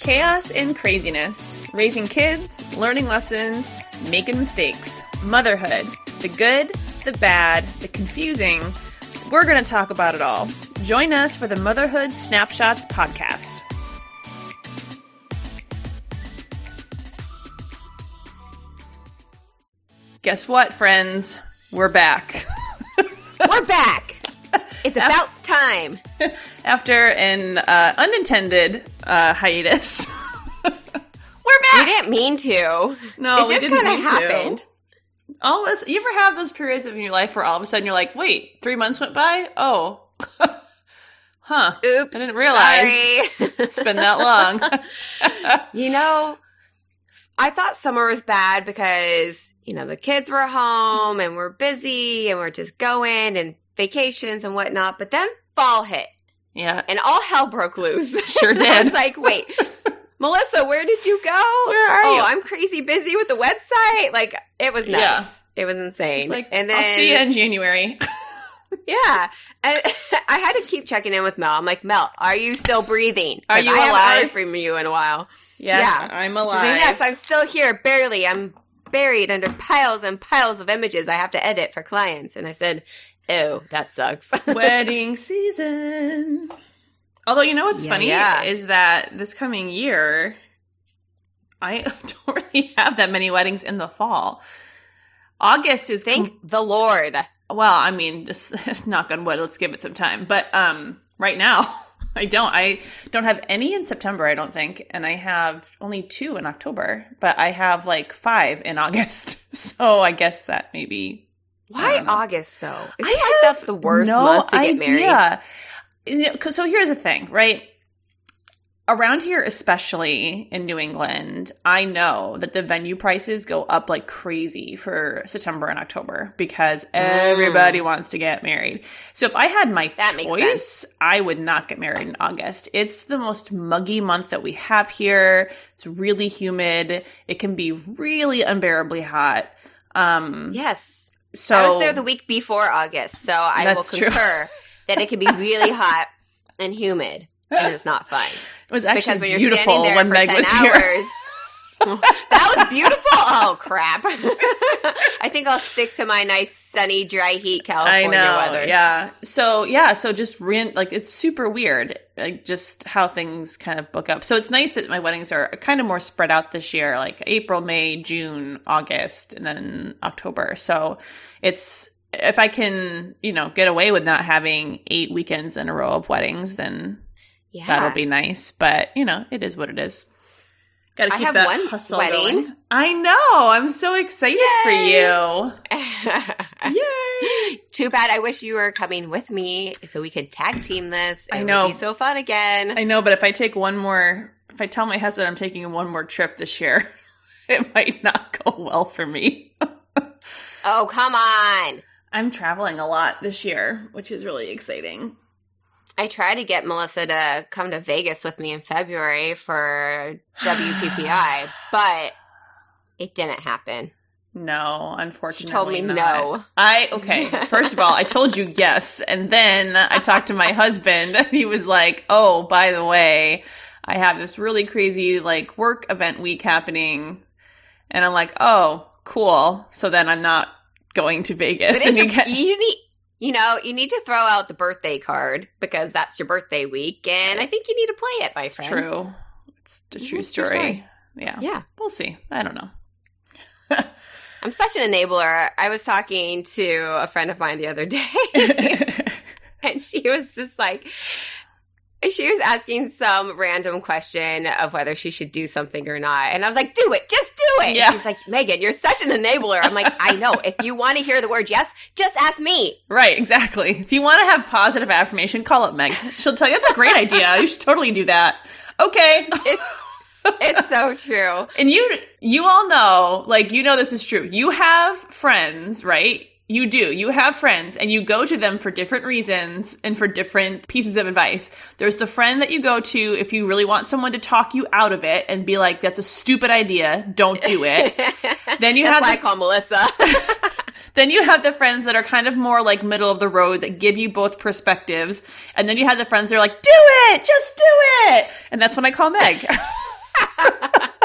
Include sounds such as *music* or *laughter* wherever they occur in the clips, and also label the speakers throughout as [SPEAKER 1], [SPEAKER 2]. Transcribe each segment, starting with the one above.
[SPEAKER 1] Chaos and craziness, raising kids, learning lessons, making mistakes, motherhood, the good, the bad, the confusing. We're going to talk about it all. Join us for the Motherhood Snapshots podcast. Guess what, friends? We're back. *laughs*
[SPEAKER 2] We're back. It's about time. *laughs*
[SPEAKER 1] After an uh, unintended uh, hiatus. *laughs* We're back.
[SPEAKER 2] We didn't mean to.
[SPEAKER 1] No,
[SPEAKER 2] it just kind of
[SPEAKER 1] mean to.
[SPEAKER 2] happened.
[SPEAKER 1] all you ever have those periods of your life where all of a sudden you're like wait three months went by oh *laughs* huh
[SPEAKER 2] Oops.
[SPEAKER 1] i didn't realize it's been that long
[SPEAKER 2] you know, I thought summer was bad because, you know, the kids were home and we're busy and we're just going and vacations and whatnot. But then fall hit
[SPEAKER 1] yeah
[SPEAKER 2] and all hell broke loose. *laughs*
[SPEAKER 1] Sure
[SPEAKER 2] And *laughs* I
[SPEAKER 1] did.
[SPEAKER 2] was like, wait, *laughs* Melissa, where did you go?
[SPEAKER 1] Where are
[SPEAKER 2] oh,
[SPEAKER 1] you?
[SPEAKER 2] I'm crazy busy with the website. Like, it was nuts.
[SPEAKER 1] Yeah.
[SPEAKER 2] It was insane.
[SPEAKER 1] it's like
[SPEAKER 2] and then,
[SPEAKER 1] i'll see you in january
[SPEAKER 2] yeah. And I had to keep checking in with Mel. I'm like, Mel, are you still breathing?
[SPEAKER 1] Are you
[SPEAKER 2] I haven't
[SPEAKER 1] alive?
[SPEAKER 2] heard from you in a while.
[SPEAKER 1] yes
[SPEAKER 2] Yeah.
[SPEAKER 1] i'm alive
[SPEAKER 2] like, yes, I'm still here, barely. I'm buried under piles and piles of images I have to edit for clients. And I said, ew, that sucks. *laughs*
[SPEAKER 1] wedding season although you know what's
[SPEAKER 2] Yeah,
[SPEAKER 1] funny
[SPEAKER 2] yeah.
[SPEAKER 1] is that this coming year i *laughs* don't really have that many weddings in the fall august is com-
[SPEAKER 2] Thank the Lord.
[SPEAKER 1] well i mean *laughs* just knock on wood let's give it some time but um right now i don't i don't have any in september i don't think and i have only two in october but i have like five in august so i guess that maybe
[SPEAKER 2] Why. August, though? Isn't
[SPEAKER 1] I
[SPEAKER 2] like that's the worst month to get married?
[SPEAKER 1] Know, 'cause- So here's the thing, right? Around here, especially in New England, I know that the venue prices go up like crazy for September and October because everybody wants to get married. So if I had my
[SPEAKER 2] Mm. That
[SPEAKER 1] choice, I would not get married in August. It's the most muggy month that we have here. It's really humid. It can be really unbearably hot. Um,
[SPEAKER 2] Yes.
[SPEAKER 1] So
[SPEAKER 2] I was there the week before August, so I will
[SPEAKER 1] That's true.
[SPEAKER 2] concur that it can be *laughs* really hot and humid, and it's not fun.
[SPEAKER 1] it was
[SPEAKER 2] Because
[SPEAKER 1] actually
[SPEAKER 2] when you're
[SPEAKER 1] beautiful
[SPEAKER 2] standing there
[SPEAKER 1] when
[SPEAKER 2] for
[SPEAKER 1] Meg
[SPEAKER 2] 10
[SPEAKER 1] was here. *laughs*
[SPEAKER 2] that was beautiful. Oh crap! *laughs* I think I'll stick to my nice sunny, dry heat California
[SPEAKER 1] I know.
[SPEAKER 2] weather.
[SPEAKER 1] Yeah. So yeah. So just ran like it's super weird, like just how things kind of book up. So it's nice that my weddings are kind of more spread out this year, like April, May, June, August, and then October. So it's if I can, you know, get away with not having eight weekends in a row of weddings, then
[SPEAKER 2] yeah.
[SPEAKER 1] that'll be nice. But you know, it is what it is. Got to
[SPEAKER 2] I have
[SPEAKER 1] that
[SPEAKER 2] one
[SPEAKER 1] hustle
[SPEAKER 2] wedding.
[SPEAKER 1] going. I know. I'm so excited for you. *laughs* Yay!
[SPEAKER 2] Too bad. I wish you were coming with me so we could tag team this. It
[SPEAKER 1] I know.
[SPEAKER 2] Would be so fun again.
[SPEAKER 1] I know, but if I take one more, if I tell my husband I'm taking one more trip this year, *laughs* it might not go well for me. *laughs*
[SPEAKER 2] oh come on!
[SPEAKER 1] I'm traveling a lot this year, which is really exciting.
[SPEAKER 2] I tried to get Melissa to come to Vegas with me in February for *sighs* WPPI, but it didn't happen.
[SPEAKER 1] No,
[SPEAKER 2] She
[SPEAKER 1] unfortunately,
[SPEAKER 2] told me
[SPEAKER 1] not.
[SPEAKER 2] no.
[SPEAKER 1] I okay. *laughs* First of all, I told you yes, and then I talked to my husband, and he was like, "Oh, by the way, I have this really crazy like work event week happening," and I'm like, "Oh, cool." So then I'm not going to Vegas, *laughs* and you get
[SPEAKER 2] you need, you know, you need to throw out the birthday card because that's your birthday week, and I think you need to play it, my
[SPEAKER 1] it's
[SPEAKER 2] friend.
[SPEAKER 1] true. It's a true
[SPEAKER 2] true
[SPEAKER 1] story.
[SPEAKER 2] story.
[SPEAKER 1] Yeah.
[SPEAKER 2] Yeah,
[SPEAKER 1] we'll see. I don't know. *laughs*
[SPEAKER 2] I'm such an enabler. I was talking to a friend of mine the other day, *laughs* *laughs* and she was just like. She was asking some random question of whether she should do something or not. And I was like, do it, just do it.
[SPEAKER 1] Yeah.
[SPEAKER 2] She's like, Megan, you're such an enabler. I'm like, I know. If you want to hear the word yes, just ask me.
[SPEAKER 1] right, exactly. If you want to have positive affirmation, call up Meg. She'll tell you that's a great idea. You should totally do that. Okay.
[SPEAKER 2] It's, it's so true.
[SPEAKER 1] And you you all know, like you know this is true. You have friends, right? You do. You have friends and you go to them for different reasons and for different pieces of advice. There's the friend that you go to if you really want someone to talk you out of it and be like, that's a stupid idea. Don't do it. *laughs* then you
[SPEAKER 2] That's
[SPEAKER 1] have
[SPEAKER 2] why
[SPEAKER 1] the
[SPEAKER 2] I call Melissa. *laughs*
[SPEAKER 1] then you have the friends that are kind of more like middle of the road that give you both perspectives. And then you have the friends that are like, do it, just do it. And that's when I call Meg. *laughs*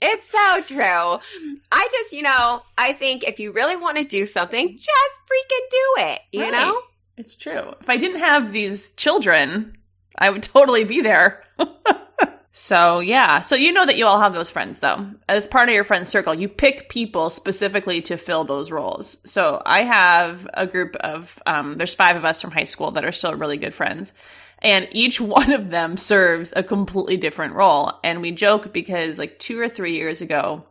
[SPEAKER 2] It's so true. I just, you know, I think if you really want to do something, just freaking do it, you
[SPEAKER 1] Right.
[SPEAKER 2] know?
[SPEAKER 1] It's true. If I didn't have these children, I would *laughs* totally be there. *laughs* so, yeah. So, you know that you all have those friends, though. As part of your friend circle, you pick people specifically to fill those roles. So, I have a group of, um, there's five of us from high school that are still really good friends. And each *laughs* one of them serves a completely different role. And we joke because, like, two or three years ago,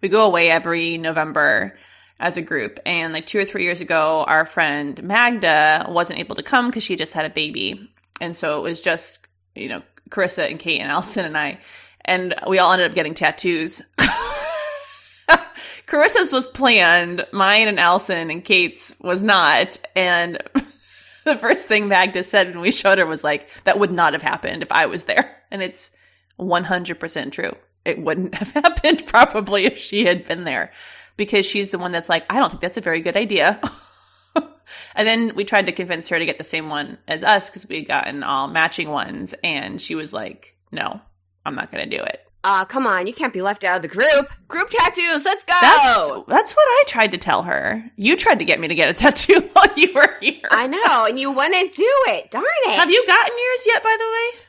[SPEAKER 1] we go away every November as a group. And like two or three years ago, our friend Magda wasn't able to come because she just had a baby. And so it was just, you know, Carissa and Kate and *laughs* Allison and I. And we all ended up getting tattoos. *laughs* Carissa's was planned, mine and Allison and Kate's was not. And *laughs* the first thing Magda said when we showed her was like, that would not have happened if I was there. And it's 100% true. It wouldn't *laughs* have happened probably if she had been there because she's the one that's like, I don't think that's a very good idea. *laughs* and then we tried to convince her to get the same one as us because we had gotten all matching ones. And she was like, no, I'm not going to do it.
[SPEAKER 2] Uh, come on, you can't be left out of the group. Group tattoos, let's go!
[SPEAKER 1] That's, that's what I tried to tell her. You tried to get me to get a *laughs* tattoo while you were here.
[SPEAKER 2] I know, and you wouldn't do it. Darn it.
[SPEAKER 1] have you gotten yours yet, by the way? *sighs*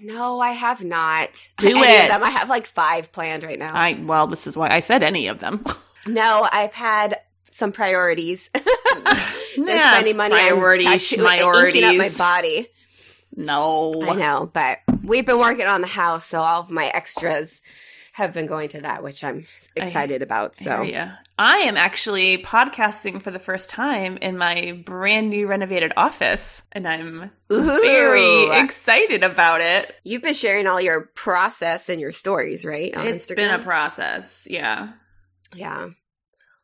[SPEAKER 2] No, I have not.
[SPEAKER 1] Do
[SPEAKER 2] Any of
[SPEAKER 1] it.
[SPEAKER 2] them. I have like five planned right now.
[SPEAKER 1] I, well, this is why I said any of them. *laughs*
[SPEAKER 2] no, I've had some priorities. *laughs*
[SPEAKER 1] Nah,
[SPEAKER 2] spending money
[SPEAKER 1] priorities,
[SPEAKER 2] on tattoo- inking up my body.
[SPEAKER 1] No.
[SPEAKER 2] I know, but we've been working on the house, so all of my extras have been going to that, which I'm excited about. So
[SPEAKER 1] Yeah. I am actually podcasting for the first time in my brand new renovated office, and I'm
[SPEAKER 2] Ooh.
[SPEAKER 1] very excited about it.
[SPEAKER 2] you've been sharing all your process and your stories, right? On
[SPEAKER 1] It's
[SPEAKER 2] Instagram?
[SPEAKER 1] been a process. Yeah.
[SPEAKER 2] Yeah.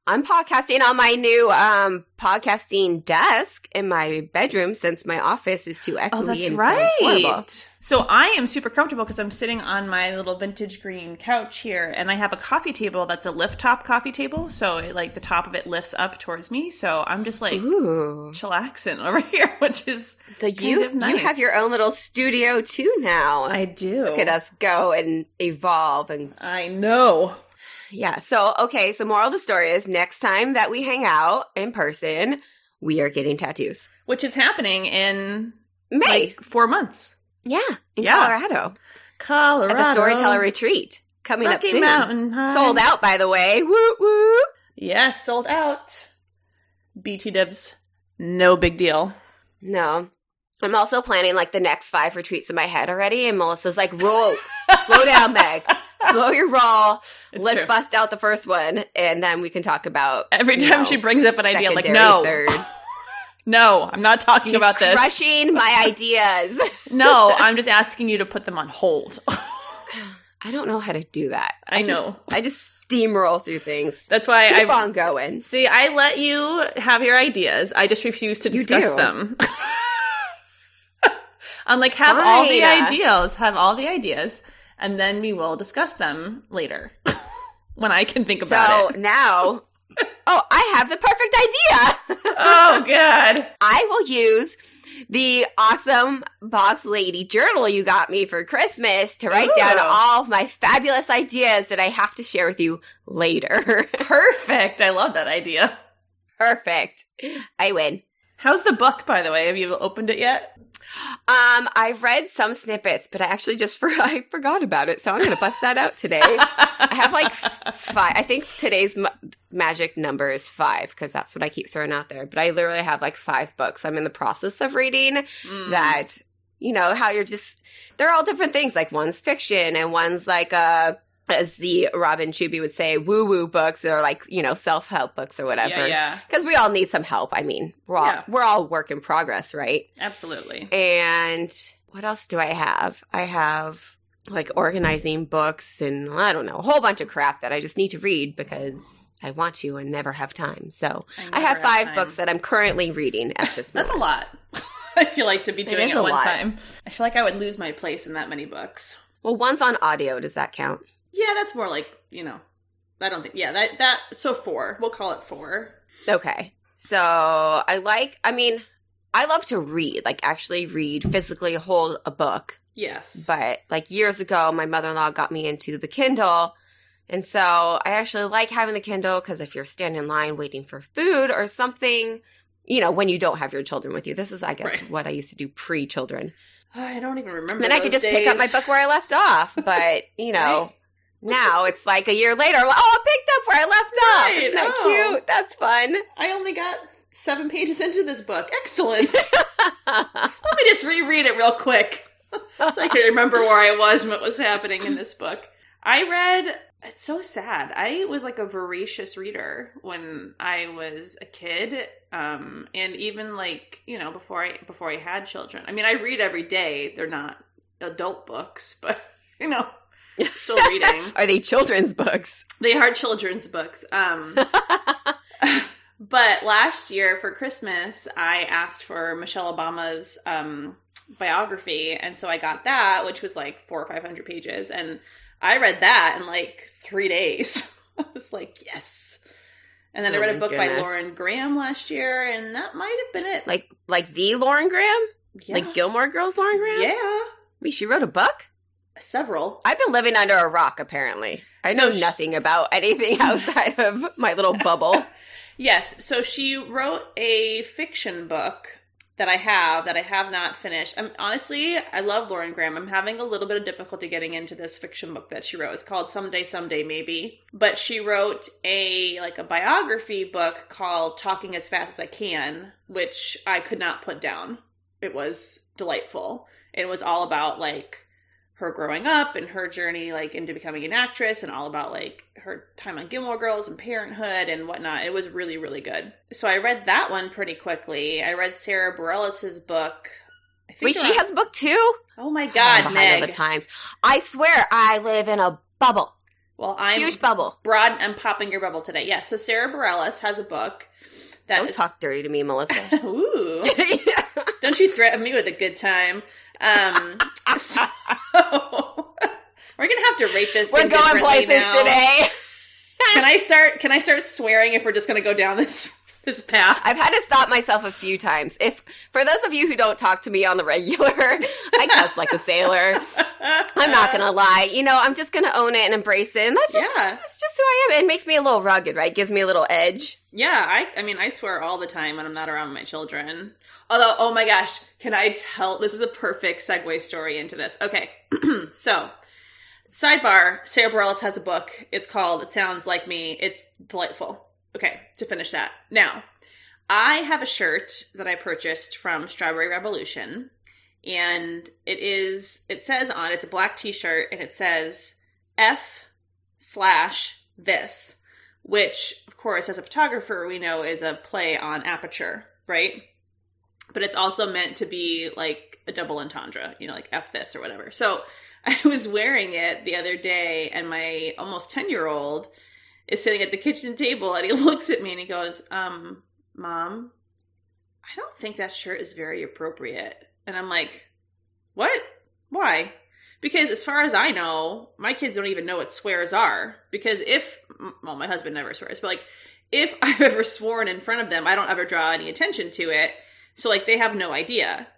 [SPEAKER 2] I'm podcasting on my new um podcasting desk in my bedroom since my office is too echoey.
[SPEAKER 1] Oh, that's
[SPEAKER 2] and
[SPEAKER 1] right. So I am super comfortable because I'm sitting on my little vintage green couch here, and I have a coffee table that's a lift top coffee table. So it, like the top of it lifts up towards me. So I'm just like
[SPEAKER 2] Ooh.
[SPEAKER 1] chillaxing *laughs* over here, which is
[SPEAKER 2] So
[SPEAKER 1] kind
[SPEAKER 2] you
[SPEAKER 1] of
[SPEAKER 2] you have your own little studio too now.
[SPEAKER 1] I do.
[SPEAKER 2] Look at us go and evolve and
[SPEAKER 1] I know.
[SPEAKER 2] Yeah. So okay, so moral of the story is next time that we hang out in person, we are getting tattoos.
[SPEAKER 1] Which is happening in
[SPEAKER 2] May.
[SPEAKER 1] like four months.
[SPEAKER 2] yeah, in
[SPEAKER 1] Yeah.
[SPEAKER 2] Colorado.
[SPEAKER 1] Colorado.
[SPEAKER 2] At the storyteller retreat. Coming
[SPEAKER 1] Rocky
[SPEAKER 2] up soon.
[SPEAKER 1] Mountain High.
[SPEAKER 2] Sold out by the way. Woo woo.
[SPEAKER 1] Yes, sold out. BT dibs. No big deal.
[SPEAKER 2] No. I'm also planning like the next five retreats in my head already, and Melissa's like, roll, *laughs* slow down, Meg. Slow your roll.
[SPEAKER 1] It's
[SPEAKER 2] Let's
[SPEAKER 1] true.
[SPEAKER 2] bust out the first one, and then we can talk about
[SPEAKER 1] Every time
[SPEAKER 2] know,
[SPEAKER 1] she brings up an idea, like, no,
[SPEAKER 2] third. *laughs*
[SPEAKER 1] no, I'm not talking
[SPEAKER 2] She's
[SPEAKER 1] about this.
[SPEAKER 2] crushing my *laughs* ideas.
[SPEAKER 1] No, *laughs* I'm just asking you to put them on hold.
[SPEAKER 2] I don't know how to do that. *sighs*
[SPEAKER 1] I
[SPEAKER 2] just-
[SPEAKER 1] know.
[SPEAKER 2] I just steamroll through things.
[SPEAKER 1] That's why
[SPEAKER 2] Keep
[SPEAKER 1] I
[SPEAKER 2] on going.
[SPEAKER 1] see. I let you have your ideas. I just refuse to discuss them. I'm like, have all the
[SPEAKER 2] Fine.
[SPEAKER 1] ideas, have all the ideas, and then we will discuss them later *laughs* when I can think about
[SPEAKER 2] So
[SPEAKER 1] it.
[SPEAKER 2] So now, *laughs* oh, I have the perfect idea.
[SPEAKER 1] Oh, good.
[SPEAKER 2] I will use the awesome boss lady journal you got me for Christmas to write down all of my fabulous ideas that I have to share with you later. *laughs*
[SPEAKER 1] Perfect. I love that idea.
[SPEAKER 2] Perfect. I win.
[SPEAKER 1] How's the book, by the way? Have you opened it yet?
[SPEAKER 2] Um, I've read some snippets, but I actually just *laughs* for I forgot about it, so I'm gonna bust that out today. I have like f- five. I think today's ma- magic number is five because that's what I keep throwing out there. But I literally have like five books I'm in the process of reading.
[SPEAKER 1] Mm.
[SPEAKER 2] that you know how you're just they're all different things like one's fiction and one's like uh as the robin chuby would say woo woo books or like you know self-help books or whatever
[SPEAKER 1] yeah,
[SPEAKER 2] because we all need some help i mean we're all
[SPEAKER 1] Yeah.
[SPEAKER 2] we're all work in progress right
[SPEAKER 1] absolutely.
[SPEAKER 2] and what else do i have i have like organizing books and i don't know a whole bunch of crap that i just need to read because i want to and never have time so i
[SPEAKER 1] never
[SPEAKER 2] have five
[SPEAKER 1] time.
[SPEAKER 2] books that i'm currently reading at this moment *laughs*
[SPEAKER 1] That's a lot. *laughs* I feel like to be doing it one
[SPEAKER 2] lot.
[SPEAKER 1] time. I feel like I would lose my place in that many books.
[SPEAKER 2] well one's on audio does that count
[SPEAKER 1] Yeah, that's more like you know. I don't think. Yeah, that that. So four. We'll call it four.
[SPEAKER 2] Okay. So I like, I mean, I love to read, like actually read, physically hold a book
[SPEAKER 1] Yes.
[SPEAKER 2] But like years ago, my mother in law got me into the Kindle. And so I actually like having the Kindle because if you're standing in line waiting for food or something, you know, when you don't have your children with you, this is, I guess,
[SPEAKER 1] Right.
[SPEAKER 2] what I used to do pre children.
[SPEAKER 1] I don't even remember.
[SPEAKER 2] Then I could just pick up my book where I left off. But, you *laughs* know,
[SPEAKER 1] Right.
[SPEAKER 2] Now it's like a year later, oh, I picked up where I left off.
[SPEAKER 1] Right.
[SPEAKER 2] Isn't that
[SPEAKER 1] Oh.
[SPEAKER 2] cute? That's fun.
[SPEAKER 1] I only got seven pages into this book. Excellent. *laughs* Let me just reread it real quick. so I can remember where I was and what was happening in this book. I read it's so sad. I was like a voracious reader when I was a kid. Um and even like, you know, before I before I had children. I mean, I read every day. They're not adult books, *laughs* but you know, *laughs* still reading.
[SPEAKER 2] Are they children's books?
[SPEAKER 1] they are children's books. Um *laughs* but last year for Christmas, I asked for Michelle Obama's um, biography, and so I got that, which was like four or five hundred pages, and I read that in like three days. *laughs* I was like, yes. And then I
[SPEAKER 2] Oh
[SPEAKER 1] read a book by. Lauren Graham last year, and that might have been it.
[SPEAKER 2] like, like the Lauren Graham?
[SPEAKER 1] yeah,
[SPEAKER 2] Like Gilmore Girls Lauren Graham?
[SPEAKER 1] yeah,
[SPEAKER 2] I mean, she wrote a book?
[SPEAKER 1] Several.
[SPEAKER 2] I've been living under a rock, apparently. I
[SPEAKER 1] So
[SPEAKER 2] know
[SPEAKER 1] sh-
[SPEAKER 2] nothing about anything *laughs* outside of my little bubble. *laughs*
[SPEAKER 1] Yes. So she wrote a fiction book that I have that I have not finished. I'm honestly, I love Lauren Graham. I'm having a little bit of difficulty getting into this fiction book that she wrote. It's called Someday, Someday, Maybe. But she wrote a like a biography book called Talking as Fast as I Can, which I could not put down. It was delightful. It was all about like her growing up and her journey like into becoming an actress and all about like her time on Gilmore Girls and parenthood and whatnot. It was really, really good. So I read that one pretty quickly. I read Sarah Bareilles' book. I think
[SPEAKER 2] Wait, she
[SPEAKER 1] around-
[SPEAKER 2] has a book too?
[SPEAKER 1] Oh my *sighs*
[SPEAKER 2] I'm
[SPEAKER 1] god,
[SPEAKER 2] behind
[SPEAKER 1] Meg.
[SPEAKER 2] the times. I swear I live in a bubble.
[SPEAKER 1] Well, I'm
[SPEAKER 2] Huge bubble.
[SPEAKER 1] broad. I'm popping your bubble today. Yeah. So Sarah Bareilles has a book that
[SPEAKER 2] Don't
[SPEAKER 1] is-
[SPEAKER 2] talk dirty to me, Melissa. *laughs*
[SPEAKER 1] Ooh. *laughs* Don't you threaten me with a good time. Um, *laughs* so *laughs* we're gonna have to rate this.
[SPEAKER 2] We're going places
[SPEAKER 1] now.
[SPEAKER 2] today.
[SPEAKER 1] Can I start? Can I start swearing if we're just gonna go down this this path?
[SPEAKER 2] I've had to stop myself a few times. If for those of you who don't talk to me on the regular, *laughs* I cuss like a sailor. I'm not gonna lie. You know, I'm just gonna own it and embrace it. And that's just
[SPEAKER 1] Yeah.
[SPEAKER 2] that's just who I am. It makes me a little rugged, right? Gives me a little edge.
[SPEAKER 1] Yeah, I I mean I swear all the time when I'm not around my children. Although, oh my gosh, can I tell this is a perfect segue story into this. Okay. *clears throat* so sidebar, Sarah Bareilles has a book. It's called It Sounds Like Me. It's delightful. Okay, to finish that. Now, I have a shirt that I purchased from Strawberry Revolution. And it is it says on it's a black t-shirt and it says F slash this which of course as a photographer we know is a play on aperture right but it's also meant to be like a double entendre you know like f this or whatever so *laughs* i was wearing it the other day and my almost 10 year old is sitting at the kitchen table and he *laughs* looks at me and he goes um mom i don't think that shirt is very appropriate and i'm like what why because as far as I know, my kids don't even know what swears are. Because if, well, my husband never swears, but like, if *laughs* I've ever sworn in front of them, I don't ever draw any attention to it. So like, they have no idea.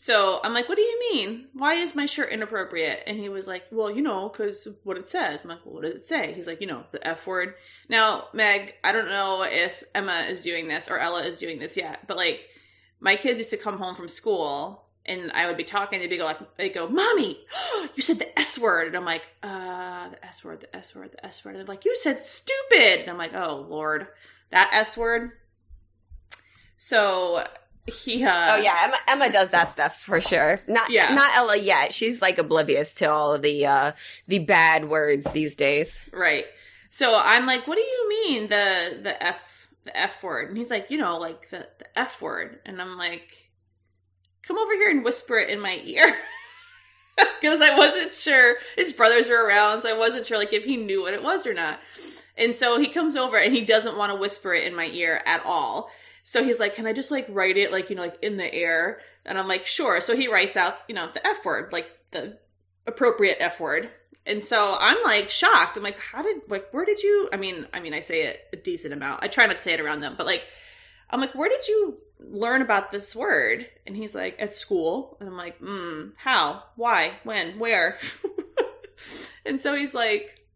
[SPEAKER 1] So I'm like, what do you mean? Why is my shirt inappropriate? And he was like, well, you know, because what it says. I'm like, well, what does it say? He's like, you know, the F word. Now, Meg, I don't know if Emma is doing this or Ella is doing this yet, but like, my kids used to come home from school and I would be talking, they'd be like, they go, "Mommy, *gasps* you said the S word," and I'm like, "Uh, the S word, the S word, the S word." And they're like, "You said stupid," and I'm like, "Oh Lord, that S word." So he, uh,
[SPEAKER 2] Oh yeah, Emma, Emma does that stuff for sure. Not
[SPEAKER 1] Yeah.
[SPEAKER 2] not Ella yet. She's like oblivious to all of the uh the bad words these days.
[SPEAKER 1] right. So I'm like, "What do you mean the the F the F word?" And he's like, "You know, like the the F word," and I'm like, "Come over here and whisper it in my ear." *laughs* because I wasn't sure his brothers were around, so I wasn't sure like if he knew what it was or not. And so he comes over and he doesn't want to whisper it in my ear at all. So he's like, "Can I just like write it like you know like in the air?" And I'm like, "Sure." So he writes out you know the F word, like the appropriate F word. And so I'm like shocked. I'm like, "How did like where did you I mean, I mean I say it a decent amount. I try not to say it around them, but like I'm like, where did you learn about this word? And he's like, at school. And I'm like, mm, how? Why? When? Where? *laughs* and so he's like,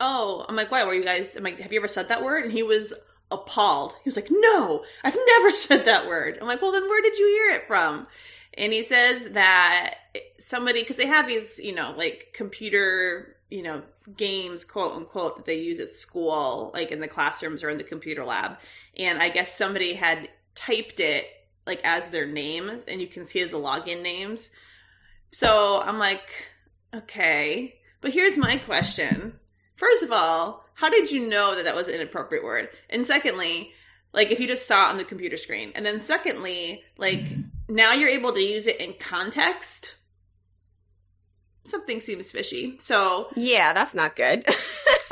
[SPEAKER 1] oh, I'm like, why? Were you guys, I'm like, have you ever said that word? And he was appalled. He was like, no, I've never *laughs* said that word. I'm like, well, then where did you hear it from? And he says that somebody, because they have these, you know, like computer, you know, games, quote unquote, that they use at school, like in the classrooms or in the computer lab. And I guess somebody had typed it like as their names, and you can see the login names. So I'm like, okay. But here's my question. First of all, how did you know that that was an inappropriate word? And secondly, like if you just saw it on the computer screen. And then secondly, like now you're able to use it in context. Something seems fishy. So
[SPEAKER 2] Yeah, that's not good. *laughs*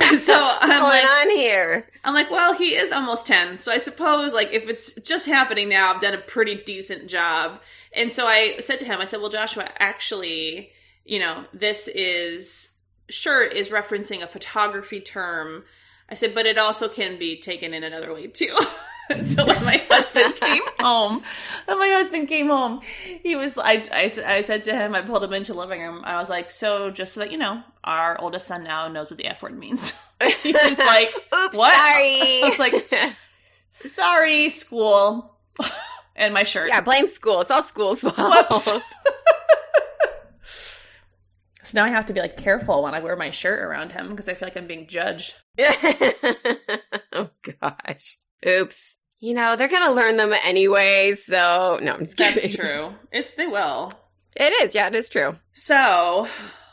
[SPEAKER 2] *laughs*
[SPEAKER 1] so I'm
[SPEAKER 2] What's going
[SPEAKER 1] like,
[SPEAKER 2] on here?
[SPEAKER 1] I'm like, well, he is almost 10. So I suppose, like, if it's just happening now, I've done a pretty decent job. And so I said to him, I said, well, Joshua, actually, you know, this is, shirt is referencing a photography term. I said, but it also can be taken in another way too. *laughs* so when my husband came *laughs* home, when my husband came home, he was, I, I, I said to him, I pulled him into the living room. I was like, so just so that you know, our oldest son now knows what the F word means. *laughs* he was like,
[SPEAKER 2] Oops,
[SPEAKER 1] what?
[SPEAKER 2] sorry.
[SPEAKER 1] I was like, sorry, school. and my shirt.
[SPEAKER 2] yeah, blame school. It's all school's fault.
[SPEAKER 1] So now I have to be like careful when I wear my shirt around him because I feel like I'm being judged. *laughs*
[SPEAKER 2] oh gosh. Oops. You know, they're gonna learn them anyway, so no, I'm just kidding.
[SPEAKER 1] That's *laughs* true. It's they will.
[SPEAKER 2] It is, yeah, it is true.
[SPEAKER 1] So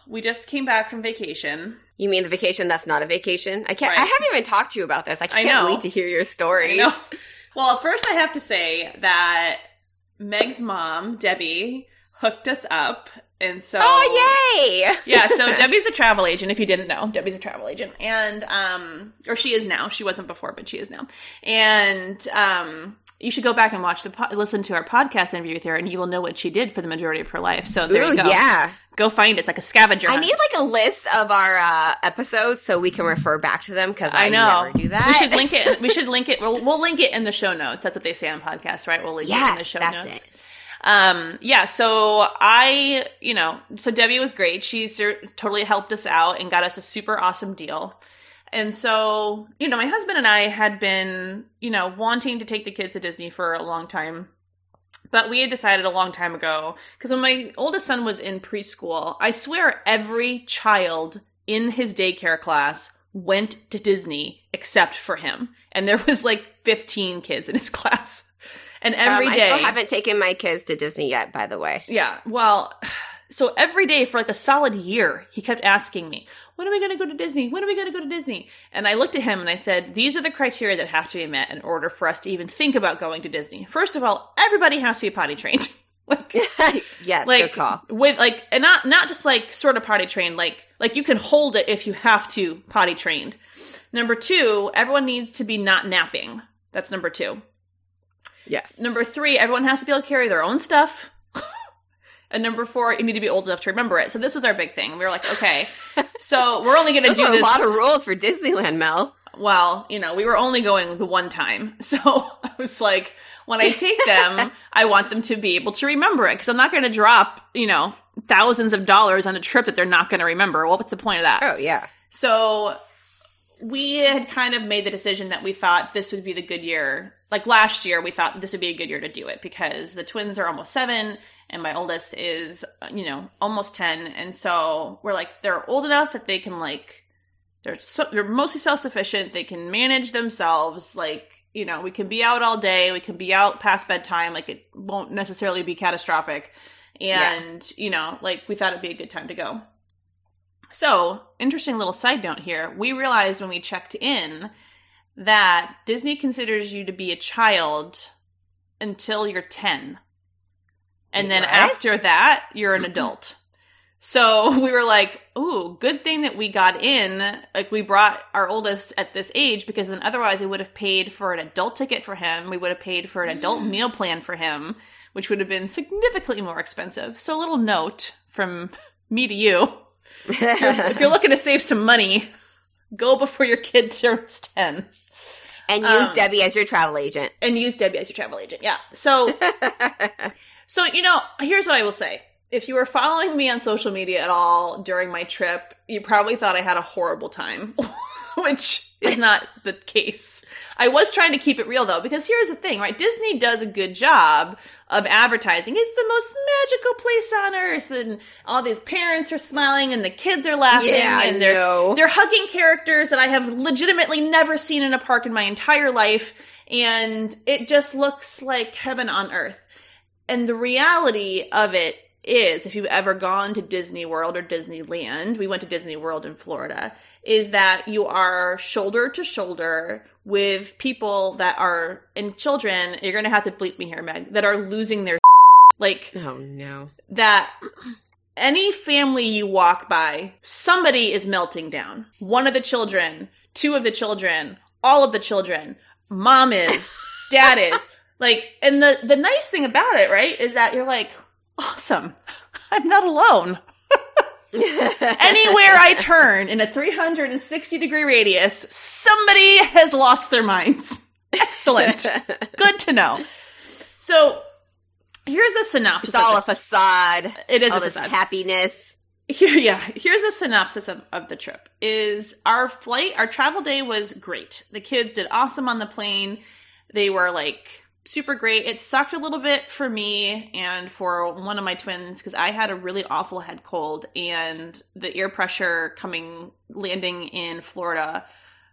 [SPEAKER 1] we just came back from vacation.
[SPEAKER 2] You mean the vacation that's not a vacation? I can't
[SPEAKER 1] Right.
[SPEAKER 2] I haven't even talked to you about this. I can't
[SPEAKER 1] know.
[SPEAKER 2] wait to hear your story.
[SPEAKER 1] Well, first I have to say that Meg's mom, Debbie, hooked us up. And so
[SPEAKER 2] Oh yay! *laughs*
[SPEAKER 1] yeah, so Debbie's a travel agent. If you didn't know, Debbie's a travel agent, and um, or she is now. She wasn't before, but she is now. And um, you should go back and watch the po- listen to our podcast interview with her, and you will know what she did for the majority of her life. So there
[SPEAKER 2] Ooh,
[SPEAKER 1] you go.
[SPEAKER 2] yeah.
[SPEAKER 1] Go find it. It's like a scavenger.
[SPEAKER 2] I
[SPEAKER 1] hunt.
[SPEAKER 2] need like a list of our uh, episodes so we can refer back to them because I,
[SPEAKER 1] I know.
[SPEAKER 2] never do that.
[SPEAKER 1] We should link it. We should *laughs* link it. We'll, we'll link it in the show notes. That's what they say on podcasts, right? We'll link it in the
[SPEAKER 2] Yes,
[SPEAKER 1] show
[SPEAKER 2] that's
[SPEAKER 1] notes.
[SPEAKER 2] it.
[SPEAKER 1] Um, yeah, so I, you know, so Debbie was great. She cer- totally helped us out and got us a super awesome deal. And so, you know, my husband and I had been, you know, wanting to take the kids to Disney for a long time. But we had decided a long time ago because when my oldest son was in preschool, I swear every child in his daycare class went to Disney except for him. And there was like 15 kids in his *laughs* class. And every
[SPEAKER 2] um,
[SPEAKER 1] day,
[SPEAKER 2] I still haven't taken my kids to Disney yet, by the way.
[SPEAKER 1] yeah. Well, so every day for like a solid year, he kept asking me, when are we going to go to Disney? When are we going to go to Disney? And I looked at him and I said, these are the criteria that have to be met in order for us to even think about going to Disney. First of all, everybody has to be potty trained. *laughs* like, *laughs*
[SPEAKER 2] yes,
[SPEAKER 1] like
[SPEAKER 2] good call.
[SPEAKER 1] with like, and not, not just like sort of potty trained, like, like you can hold it if you have to potty trained. Number two, everyone needs to be not napping. That's number two.
[SPEAKER 2] Yes.
[SPEAKER 1] Number three, everyone has to be able to carry their own stuff. *laughs* and number four, you need to be old enough to remember it. So this was our big thing. We were like, okay, *laughs* so we're only going to do this.
[SPEAKER 2] a lot of rules for Disneyland, Mel.
[SPEAKER 1] well, you know, we were only going the one time. *laughs* So I was like, when I take them, I want them to be able to remember it because I'm not going to drop, you know, thousands of dollars on a trip that they're not going to remember. Well, what's the point of that?
[SPEAKER 2] Oh yeah.
[SPEAKER 1] So we had kind of made the decision that we thought this would be the good year. Like last year, we thought this would be a good year to do it because the twins are almost seven and my oldest is, you know, almost 10. And so we're like, they're old enough that they can, like, they're, so, they're mostly self sufficient. They can manage themselves. Like, you know, we can be out all day. We can be out past bedtime. Like, it won't necessarily be catastrophic. And, you know, like, we thought it'd be a good time to go. So, interesting little side note here. We realized when we checked in that Disney considers you to be a child until you're 10. And then
[SPEAKER 2] What?
[SPEAKER 1] after that, you're an *clears throat* adult. So *laughs* we were like, ooh, good thing that we got in. Like, we brought our oldest at this age because then otherwise we would have paid for an adult ticket for him. We would have paid for an adult mm. meal plan for him, which would have been significantly more expensive. So, a little note from *laughs* me to you *laughs* if you're looking to save some money, go before your kid turns 10.
[SPEAKER 2] And use um, Debbie as your travel agent.
[SPEAKER 1] And use Debbie as your travel agent. Yeah. So, *laughs* so you know, here's what I will say. If you were following me on social media at all during my trip, you probably thought I had a horrible time, *laughs* which is not the case. I was trying to keep it real though, because here's the thing, right? Disney does a good job of advertising. It's the most magical place on earth, and all these parents are smiling, and the kids are laughing,
[SPEAKER 2] yeah,
[SPEAKER 1] and they're they're hugging characters that I have legitimately never seen in a park in my entire life, and it just looks like heaven on earth. And the reality of it is, if you've ever gone to Disney World or Disneyland, we went to Disney World in Florida, is that you are shoulder to shoulder with people that are and children. You're going to have to bleep me here, Meg. That are losing their *laughs* like.
[SPEAKER 2] Oh no.
[SPEAKER 1] That any family you walk by, somebody is melting down. One of the children, two of the children, all of the children. Mom is, *laughs* dad is. Like, and the the nice thing about it, right, is that you're like, awesome. I'm not alone. Anywhere I turn in a 360 degree radius, somebody has lost their minds. Excellent. Good to know. So here's a synopsis.
[SPEAKER 2] It's all a facade.
[SPEAKER 1] It is
[SPEAKER 2] all this
[SPEAKER 1] facade.
[SPEAKER 2] happiness.
[SPEAKER 1] Here, yeah, here's a synopsis of, of the trip. Is our flight, our travel day was great. The kids did awesome on the plane. They were like super great. It sucked a little bit for me and for one of my twins because I had a really awful head cold and the air pressure coming landing in Florida.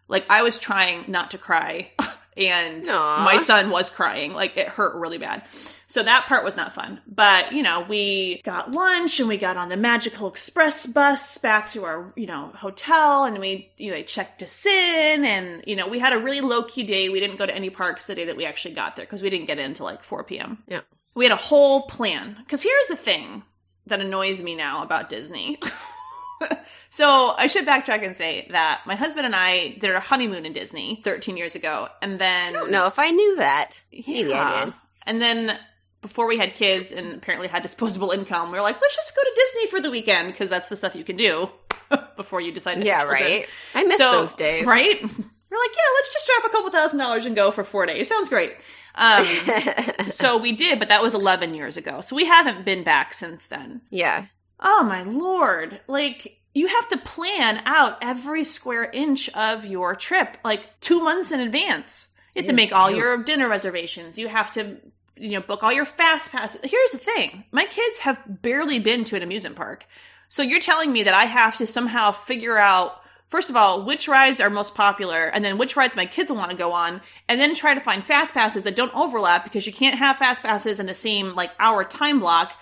[SPEAKER 1] Like I was trying not to cry *laughs* and
[SPEAKER 2] Aww.
[SPEAKER 1] my son was crying. Like it hurt really bad. So that part was not fun. But, you know, we got lunch and we got on the Magical Express bus back to our, you know, hotel and we, you know, they checked us in and, you know, we had a really low key day. We didn't go to any parks the day that we actually got there because we didn't get in until like 4 p.m.
[SPEAKER 2] Yeah.
[SPEAKER 1] We had a whole plan. Because here's the thing that annoys me now about Disney. *laughs* so I should backtrack and say that my husband and I did our honeymoon in Disney 13 years ago, and then
[SPEAKER 2] I don't know if I knew that. Maybe I did.
[SPEAKER 1] And then before we had kids and apparently had disposable *laughs* income, we were like, let's just go to Disney for the weekend because that's the stuff you can do *laughs* before you decide to
[SPEAKER 2] Yeah,
[SPEAKER 1] have
[SPEAKER 2] right. I miss
[SPEAKER 1] So-
[SPEAKER 2] those days.
[SPEAKER 1] Right? We're like, yeah, let's just drop a couple thousand dollars and go for four days. Sounds great. Um, *laughs* so we did, but that was 11 years ago. So we haven't been back since then.
[SPEAKER 2] yeah.
[SPEAKER 1] Oh my lord. Like you have to plan out every square inch of your trip like 2 months in advance. You have to make all your dinner reservations. You have to you know book all your fast passes. Here's the thing. My kids have barely been to an amusement park. So you're telling me that I have to somehow figure out First of all, which rides are most popular, and then which rides my kids will want to go on, and then try to find fast passes that don't overlap because you can't have fast passes in the same like hour time block,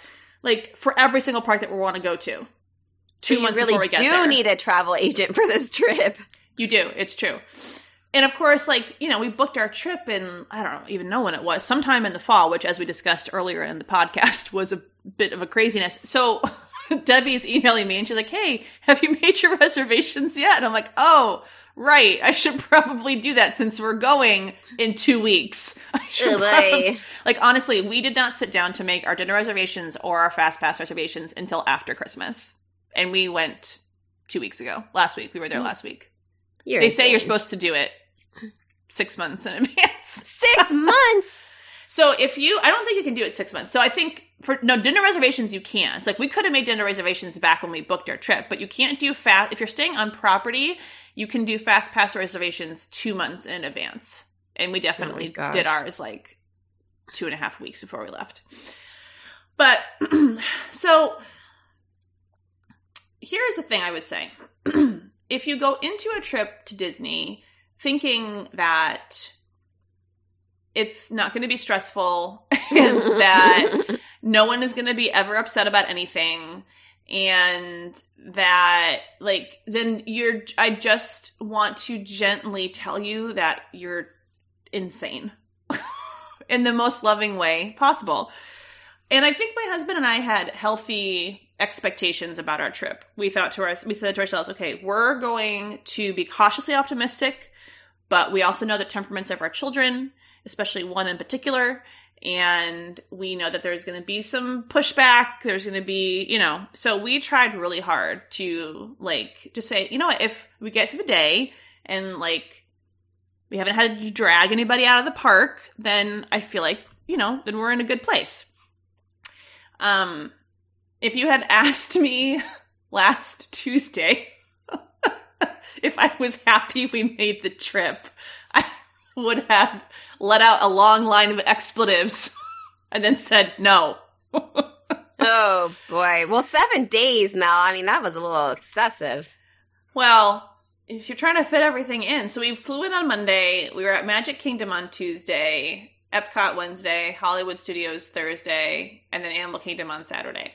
[SPEAKER 1] like for every single park that we want to go to. Two
[SPEAKER 2] you
[SPEAKER 1] months
[SPEAKER 2] really
[SPEAKER 1] before we get
[SPEAKER 2] do
[SPEAKER 1] there.
[SPEAKER 2] need a travel agent for this trip.
[SPEAKER 1] You do. It's true. And of course, like, you know, we booked our trip in, I don't even know when it was, sometime in the fall, which, as we discussed earlier in the podcast, *laughs* was a bit of a craziness. So *laughs* Debbie's emailing me and she's like, hey, have you made your *laughs* reservations yet? And I'm like, oh, right. I should probably do that since we're going in two weeks.
[SPEAKER 2] Oh,
[SPEAKER 1] probably- like, honestly, we did not sit down to make our dinner reservations or our fast pass reservations until after Christmas. And we went two weeks ago. Last week. We were there mm. last week.
[SPEAKER 2] You're
[SPEAKER 1] They say you're supposed to do it six months in advance. *laughs*
[SPEAKER 2] six months.
[SPEAKER 1] So if you, I don't think you can do it six months. So I think for no dinner reservations, you can. It's like we could have made dinner reservations back when we booked our trip, but you can't do fast. If you're staying on property, you can do fast pass reservations two months in advance. And we oh definitely
[SPEAKER 2] gosh.
[SPEAKER 1] did ours like two and a half weeks before we left. But *clears throat* so here's the thing I would say. *clears throat* if you go into a trip to Disney thinking that it's not going to be stressful *laughs* and that no one is going to be ever upset about anything and that like then you're I just want to gently tell you that you're insane *laughs* in the most loving way possible. And I think my husband and I had healthy expectations about our trip. We thought to ourselves we said to ourselves, okay, we're going to be cautiously optimistic, but we also know the temperaments of our children, especially one in particular, and we know that there's going to be some pushback. There's going to be, you know, so we tried really hard to like just say, you know what, if we get through the day and like we haven't had to drag anybody out of the park, then I feel like, you know, then we're in a good place. Um, if you had *laughs* asked me *laughs* last Tuesday *laughs* if I was happy we made the trip, I would have let out a long line of expletives *laughs* and then said no. *laughs*
[SPEAKER 2] oh boy. Well, seven days, Mel. I mean, that was a little excessive.
[SPEAKER 1] Well, if you're trying to fit everything in, so we flew in on Monday. We were at Magic Kingdom on Tuesday, Epcot Wednesday, Hollywood Studios Thursday, and then Animal Kingdom on Saturday.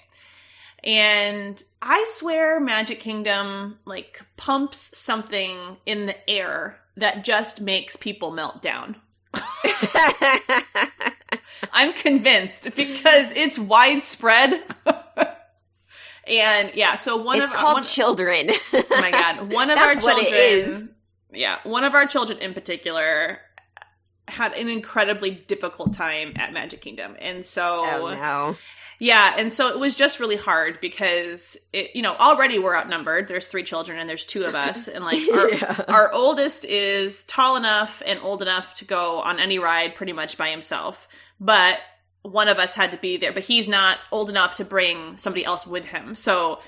[SPEAKER 1] And I swear Magic Kingdom like pumps something in the air that just makes people melt down. *laughs* I'm convinced because it's widespread. and yeah, so one
[SPEAKER 2] it's
[SPEAKER 1] of
[SPEAKER 2] called
[SPEAKER 1] one,
[SPEAKER 2] children.
[SPEAKER 1] oh my god, *laughs* one of our children. Yeah, one of our children in particular had an incredibly difficult time at Magic Kingdom, and so
[SPEAKER 2] oh no.
[SPEAKER 1] Yeah, and so it was just really hard because it, you know, already we're outnumbered. There's three children and there's two of us, and like *laughs* our, yeah. our oldest is tall enough and old enough to go on any ride pretty much by himself, but one of us had to be there. But he's not old enough to bring somebody else with him, so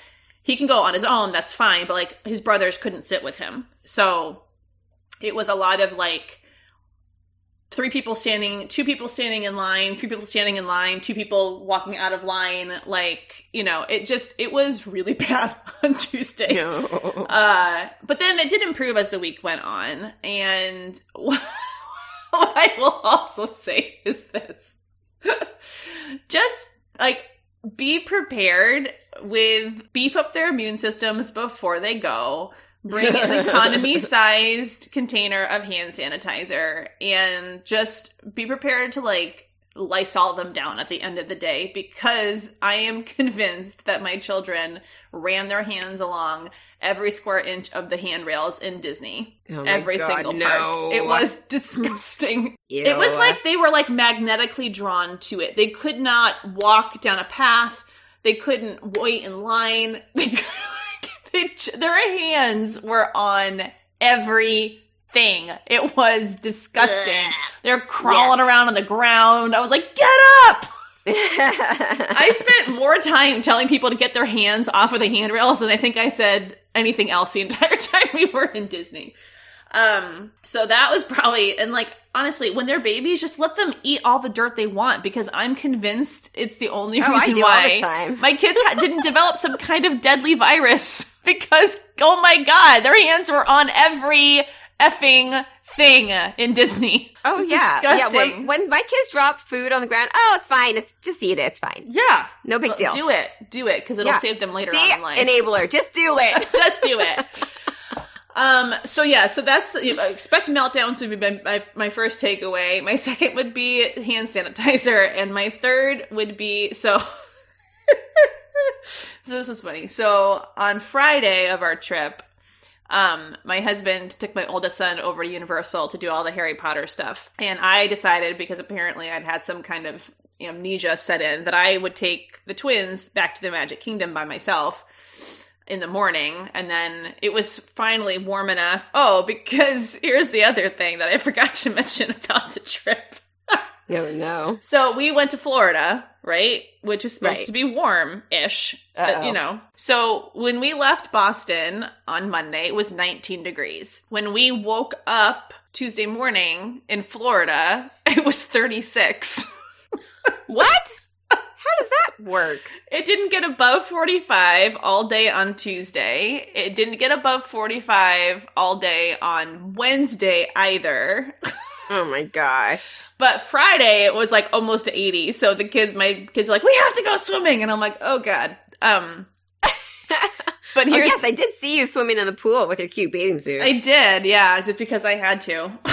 [SPEAKER 1] he can go on his own. That's fine, but like his brothers couldn't sit with him, so it was a lot of like three people standing, two people standing in line, three people standing in line, two people walking out of line. Like, you know, it just, it was really *laughs* bad on Tuesday. No. Uh, but then it did improve as the week went on. And *laughs* what I will also say is this *laughs* just like, be prepared with beef up their immune systems before they go bring an *laughs* economy sized container of hand sanitizer and just be prepared to like Lysol them down at the end of the day because I am *laughs* convinced that my children ran their hands along every square inch of the handrails in Disney.
[SPEAKER 2] Oh
[SPEAKER 1] every
[SPEAKER 2] God,
[SPEAKER 1] single
[SPEAKER 2] no.
[SPEAKER 1] part. It was *laughs* disgusting.
[SPEAKER 2] Ew.
[SPEAKER 1] It was like they were like magnetically drawn to it. They could not walk down a path. They couldn't wait in line. They could *laughs* they, their hands were on everything. It was disgusting. They're crawling around on the ground. I was like, get up! *laughs* I spent more time telling people to get their hands off of the handrails than I think I said anything else the entire *laughs* time we were in Disney. Um, so that was probably, and like, honestly, when they're babies, just let them eat all the dirt they want because I'm convinced it's the only
[SPEAKER 2] oh,
[SPEAKER 1] reason why my kids ha- didn't develop some kind of deadly virus *laughs* because, oh my god, their hands were on every effing thing in Disney. *laughs*
[SPEAKER 2] Oh yeah, disgusting. yeah. When, when, my kids drop food on the ground, oh, it's fine. It's just eat it. It's fine.
[SPEAKER 1] Yeah,
[SPEAKER 2] no big deal.
[SPEAKER 1] Do it. Do it because it'll yeah. save them later
[SPEAKER 2] See?
[SPEAKER 1] on in life.
[SPEAKER 2] Enabler. Just do it. *laughs*
[SPEAKER 1] just do it. Um, so yeah, so that's expect meltdowns to be my, my, my first takeaway. My *laughs* second would be hand sanitizer, and my third would be so. *laughs* so this is funny. So on Friday of our trip, um, my husband took my oldest son over to Universal to do all the Harry Potter stuff, and I decided because apparently I'd had some kind of amnesia set in that I would take the twins back to the Magic Kingdom by myself in the morning and then it was finally warm enough. Oh, because *laughs* here's the other thing that I forgot to *laughs* mention about the trip.
[SPEAKER 2] oh no. *laughs*
[SPEAKER 1] So we went to Florida, right? Which is supposed right. to be warm-ish, but, you know. So when we left Boston on Monday, it was 19 degrees. When we woke up Tuesday morning in Florida, it was 36.
[SPEAKER 2] what? How does that work?
[SPEAKER 1] It didn't get above 45 all day on Tuesday. It didn't get above 45 all day on Wednesday either. *laughs*
[SPEAKER 2] Oh my gosh.
[SPEAKER 1] But Friday it was like almost 80. So the kids my kids are like, "We have to go swimming." And I'm like, "Oh god." Um *laughs*
[SPEAKER 2] But oh, yes, I did see you swimming in the pool with your cute bathing suit.
[SPEAKER 1] I did, yeah, just because I had to. *laughs*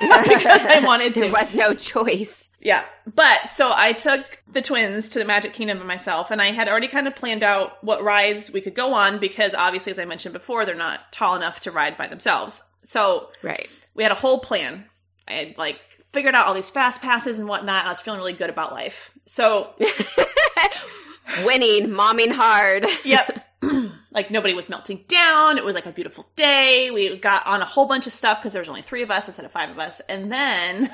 [SPEAKER 1] because I wanted to.
[SPEAKER 2] There was no choice.
[SPEAKER 1] Yeah. But so I took the twins to the Magic Kingdom by myself, and I had already kind of planned out what rides we could go on because obviously, as I mentioned before, they're not tall enough to ride by themselves. So
[SPEAKER 2] right.
[SPEAKER 1] we had a whole plan. I had like figured out all these fast passes and whatnot. And I was feeling really good about life. So *laughs*
[SPEAKER 2] winning, momming hard.
[SPEAKER 1] yep. *laughs* like nobody was melting down. It was like a beautiful day. We got on a whole bunch of stuff because there was only three of us instead of five of us. And then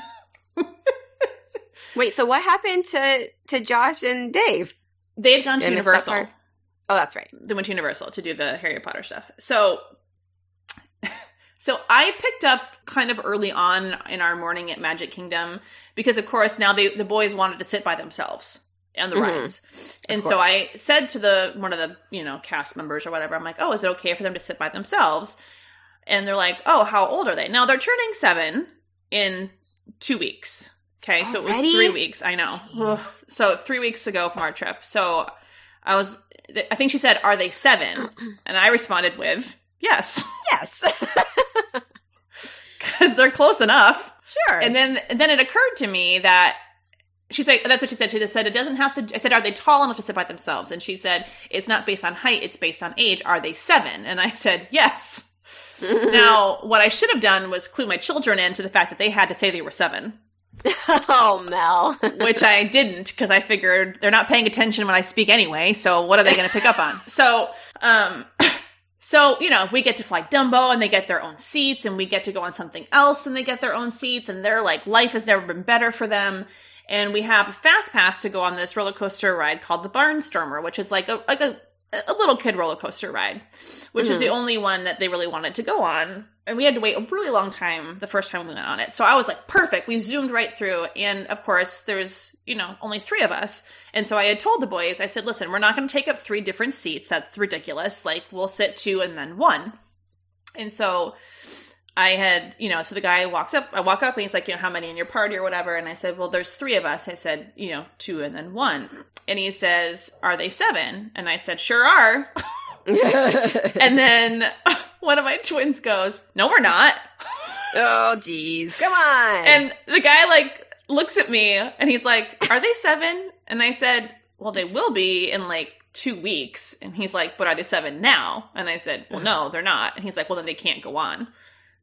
[SPEAKER 1] *laughs*
[SPEAKER 2] Wait, so what happened to to Josh and Dave?
[SPEAKER 1] they had gone to
[SPEAKER 2] Did I that
[SPEAKER 1] Universal.
[SPEAKER 2] Oh, that's right.
[SPEAKER 1] They went to Universal to do the Harry Potter stuff. So, *laughs* so I picked up kind of early on in our morning at Magic Kingdom because, of course, now they the boys wanted to sit by themselves on the
[SPEAKER 2] Mhm.
[SPEAKER 1] rides, and so. I said to the one of the you know cast members or whatever, I'm like, oh, is it okay for them to sit by themselves? And they're like, oh, how old are they? Now they're turning seven in two weeks. Okay, so it was three weeks. I know. So three weeks ago from our trip. So I was, I think she said, "Are they seven? *clears throat* And I responded with, "Yes,"
[SPEAKER 2] Yes. *laughs* *laughs*
[SPEAKER 1] because they're close enough.
[SPEAKER 2] sure.
[SPEAKER 1] And then, and then it occurred to me that she said, "That's what she said." She just said, "It doesn't have to." I said, "Are they tall enough to sit by themselves?" And she said, "It's not based on height; it's based on age. Are they seven? And I said, "Yes." *laughs* now, what I should have done was clue my children into the fact that they had to say they were seven. *laughs*
[SPEAKER 2] oh, Mel. *laughs*
[SPEAKER 1] which I didn't because I figured they're not paying attention when I speak anyway. So what are they going to pick up on? So, um, *clears throat* so you know, we get to fly Dumbo and they get their own seats, and we get to go on something else and they get their own seats, and they're like, life has never been better for them. And we have a fast pass to go on this roller coaster ride called the Barnstormer, which is like a like a a little kid roller coaster ride, which is the only one that they really wanted to go on. And we had to wait a really long time the first time we went on it. So I was like, perfect. We zoomed right through. And of course, there's, you know, only three of us. And so I had told the boys, I said, listen, we're not going to take up three different seats. That's ridiculous. Like, we'll sit two and then one. And so I had, you know, so the guy walks up, I walk up and he's like, you know, how many in your party or whatever? And I said, well, there's three of us. I said, you know, two and then one. And he says, are they seven? And I said, sure are. *laughs* *laughs* and then one of my twins goes, no, we're not. *laughs*
[SPEAKER 2] oh, geez. Come on.
[SPEAKER 1] And the guy like looks at me and he's like, are they seven? And I said, well, they will be in like two weeks. And he's like, but are they seven now? And I said, well, no, they're not. And he's like, well, then they can't go on.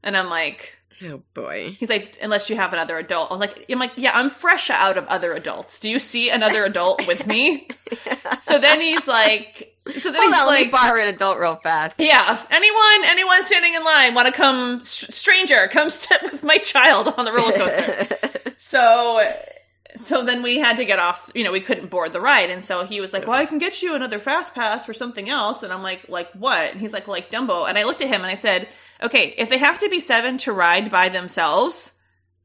[SPEAKER 1] And I'm like,
[SPEAKER 2] oh, boy.
[SPEAKER 1] He's like, unless you have another adult. I was like, I'm like, yeah, I'm fresh out of other adults. Do you see another adult with me? *laughs* so then he's like, so then
[SPEAKER 2] Hold
[SPEAKER 1] he's
[SPEAKER 2] on, let me
[SPEAKER 1] like,
[SPEAKER 2] borrow an adult real fast.
[SPEAKER 1] yeah, anyone, anyone standing in line want to come, str- stranger, come *laughs* sit with my child on the roller coaster. *laughs* so, so then we had to get off. You know, we couldn't board the ride, and so he was like, "Well, I can get you another fast pass for something else." And I'm like, "Like what?" And he's like, "Like Dumbo." And I looked at him and I said, "Okay, if they have to be seven to ride by themselves."